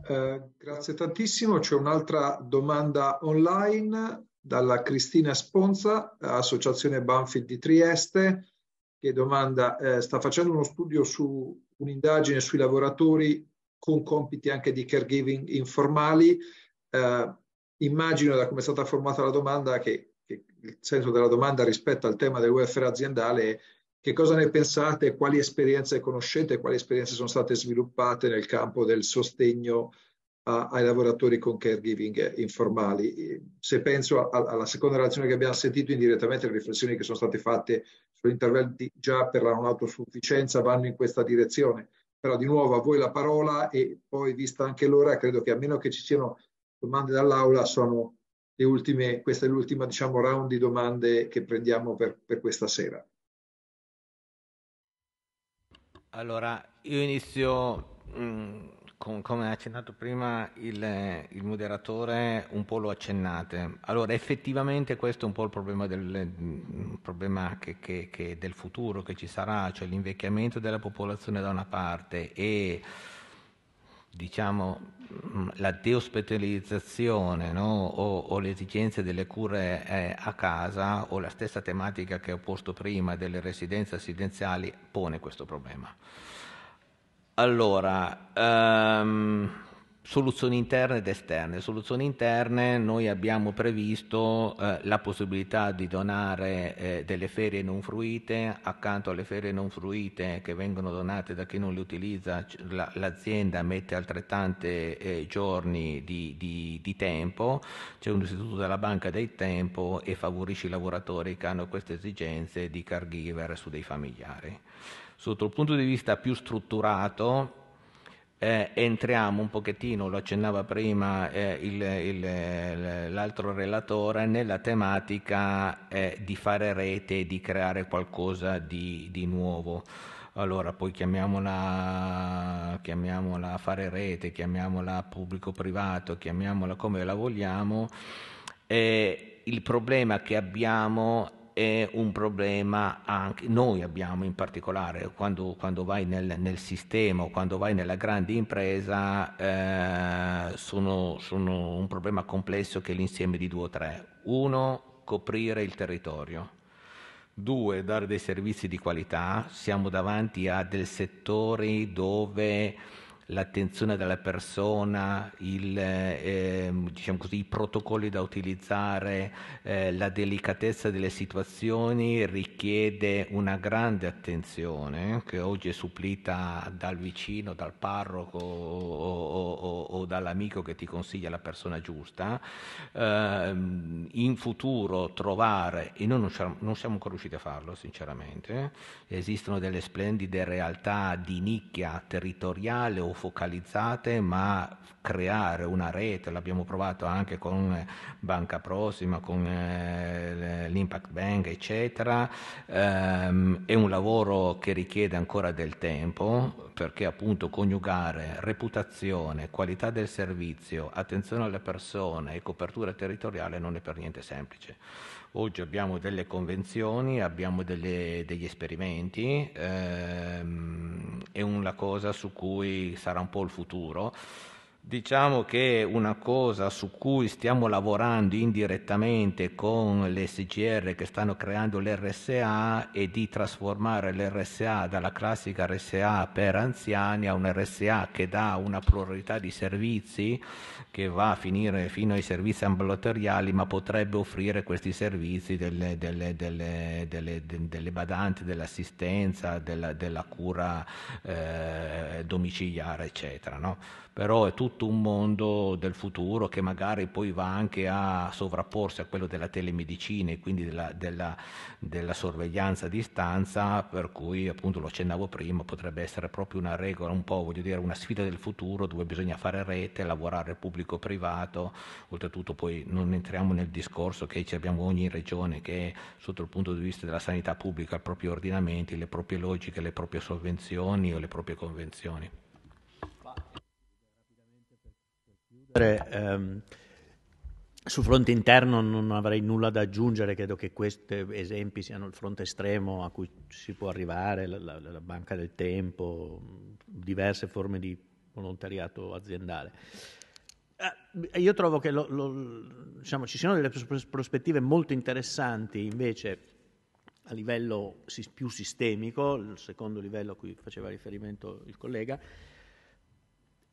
Eh, grazie tantissimo. C'è un'altra domanda online dalla Cristina Sponza, Associazione Banfield di Trieste, che domanda, eh, sta facendo uno studio su un'indagine sui lavoratori con compiti anche di caregiving informali. Eh, immagino da come è stata formata la domanda che, che il senso della domanda rispetto al tema del welfare aziendale è che cosa ne pensate, quali esperienze conoscete, quali esperienze sono state sviluppate nel campo del sostegno a, ai lavoratori con caregiving informali. Se penso a, alla seconda relazione che abbiamo sentito indirettamente, le riflessioni che sono state fatte sugli interventi già per la non autosufficienza vanno in questa direzione. Però di nuovo a voi la parola e poi vista anche l'ora, credo che a meno che ci siano domande dall'aula, sono le ultime, questa è l'ultima diciamo, round di domande che prendiamo per, per questa sera. Allora, io inizio mh, mm, con, come ha accennato prima il, il, moderatore, un po' lo accennate. Allora, effettivamente questo è un po' il problema del, problema che, che, che del futuro che ci sarà, cioè l'invecchiamento della popolazione da una parte e diciamo, mm, la deospitalizzazione no? o, o, le esigenze delle cure eh, a casa o la stessa tematica che ho posto prima delle residenze assistenziali pone questo problema. Allora, um, Soluzioni interne ed esterne. Soluzioni interne, noi abbiamo previsto eh, la possibilità di donare eh, delle ferie non fruite, accanto alle ferie non fruite che vengono donate da chi non le utilizza, la, l'azienda mette altrettanti eh, giorni di, di, di, tempo, c'è un istituto della banca del tempo e favorisce i lavoratori che hanno queste esigenze di caregiver su dei familiari. Sotto il punto di vista più strutturato, eh, entriamo un pochettino, lo accennava prima eh, il, l'altro relatore, nella tematica eh, di fare rete e di creare qualcosa di, di nuovo. Allora, poi chiamiamola, chiamiamola fare rete, chiamiamola pubblico-privato, chiamiamola come la vogliamo. il problema che abbiamo è un problema anche noi abbiamo in particolare quando, quando vai nel, nel, sistema o quando vai nella grande impresa eh, sono, sono un problema complesso che è l'insieme di due o tre. Uno, coprire il territorio. Due, dare dei servizi di qualità. Siamo davanti a dei settori dove l'attenzione della persona, il, eh, diciamo così, i protocolli da utilizzare, eh, la delicatezza delle situazioni richiede una grande attenzione che oggi è supplita dal vicino, dal parroco o, o, o dall'amico che ti consiglia la persona giusta. Eh, in futuro trovare, e noi non non siamo ancora riusciti a farlo sinceramente, esistono delle splendide realtà di nicchia territoriale o focalizzate, ma creare una rete, l'abbiamo provato anche con Banca Prossima, con eh, l'Impact Bank, eccetera, ehm, è un lavoro che richiede ancora del tempo, perché appunto coniugare reputazione, qualità del servizio, attenzione alle persone e copertura territoriale non è per niente semplice. Oggi abbiamo delle convenzioni, abbiamo delle, degli esperimenti, ehm, è una cosa su cui sarà un po' il futuro. Diciamo che una cosa su cui stiamo lavorando indirettamente con le SGR che stanno creando l'RSA è di trasformare l'RSA dalla classica RSA per anziani a un RSA che dà una pluralità di servizi che va a finire fino ai servizi ambulatoriali, ma potrebbe offrire questi servizi delle, delle, delle, delle badanti, dell'assistenza, della, della cura eh, domiciliare, eccetera. No? Però è tutto un mondo del futuro che magari poi va anche a sovrapporsi a quello della telemedicina e quindi della, della, della sorveglianza a distanza, per cui appunto lo accennavo prima, potrebbe essere proprio una regola, un po' voglio dire una sfida del futuro dove bisogna fare rete, lavorare pubblico-privato, oltretutto poi non entriamo nel discorso che abbiamo ogni regione che sotto il punto di vista della sanità pubblica ha i propri ordinamenti, le proprie logiche, le proprie sovvenzioni o le proprie convenzioni. Ehm, sul fronte interno non avrei nulla da aggiungere, credo che questi esempi siano il fronte estremo a cui si può arrivare, la, la, la banca del tempo, diverse forme di volontariato aziendale. Eh, io trovo che lo, lo, diciamo, ci siano delle prospettive molto interessanti invece a livello più sistemico, il secondo livello a cui faceva riferimento il collega,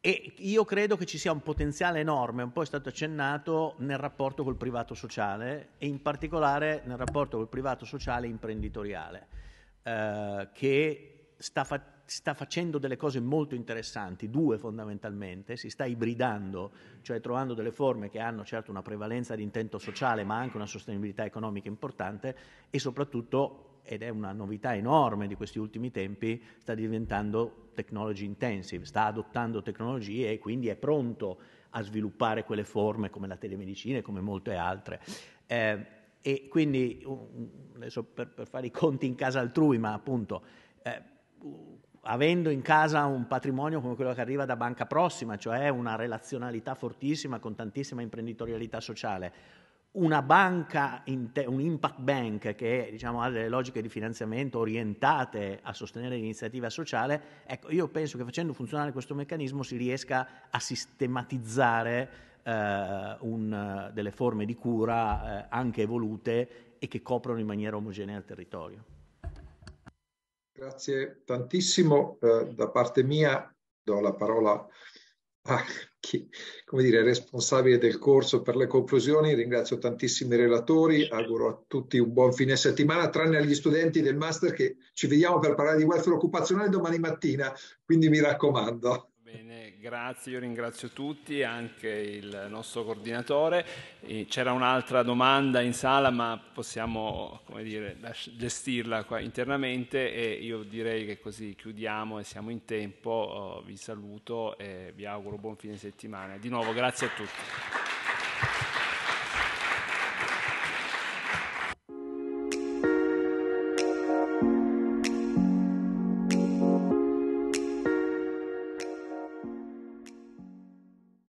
e io credo che ci sia un potenziale enorme, un po' è stato accennato, nel rapporto col privato sociale e in particolare nel rapporto col privato sociale imprenditoriale, eh, che sta, fa- sta, facendo delle cose molto interessanti, due fondamentalmente, si sta ibridando, cioè trovando delle forme che hanno certo una prevalenza di intento sociale ma anche una sostenibilità economica importante e soprattutto ed è una novità enorme di questi ultimi tempi, sta diventando technology intensive, sta adottando tecnologie e quindi è pronto a sviluppare quelle forme come la telemedicina e come molte altre. Eh, e quindi, adesso per, per, fare i conti in casa altrui, ma appunto, eh, avendo in casa un patrimonio come quello che arriva da Banca Prossima, cioè una relazionalità fortissima con tantissima imprenditorialità sociale, una banca, un impact bank che diciamo, ha delle logiche di finanziamento orientate a sostenere l'iniziativa sociale, ecco, io penso che facendo funzionare questo meccanismo si riesca a sistematizzare eh, un, delle forme di cura eh, anche evolute e che coprono in maniera omogenea il territorio. Grazie tantissimo. Eh, da parte mia do la parola a chi come dire, responsabile del corso per le conclusioni. Ringrazio tantissimi relatori, auguro a tutti un buon fine settimana, tranne agli studenti del master che ci vediamo per parlare di welfare occupazionale domani mattina, quindi mi raccomando. Bene, grazie, io ringrazio tutti, anche il nostro coordinatore. C'era un'altra domanda in sala, ma possiamo dire, gestirla qua internamente e io direi che così chiudiamo e siamo in tempo. Oh, vi saluto e vi auguro buon fine settimana. Di nuovo, grazie a tutti.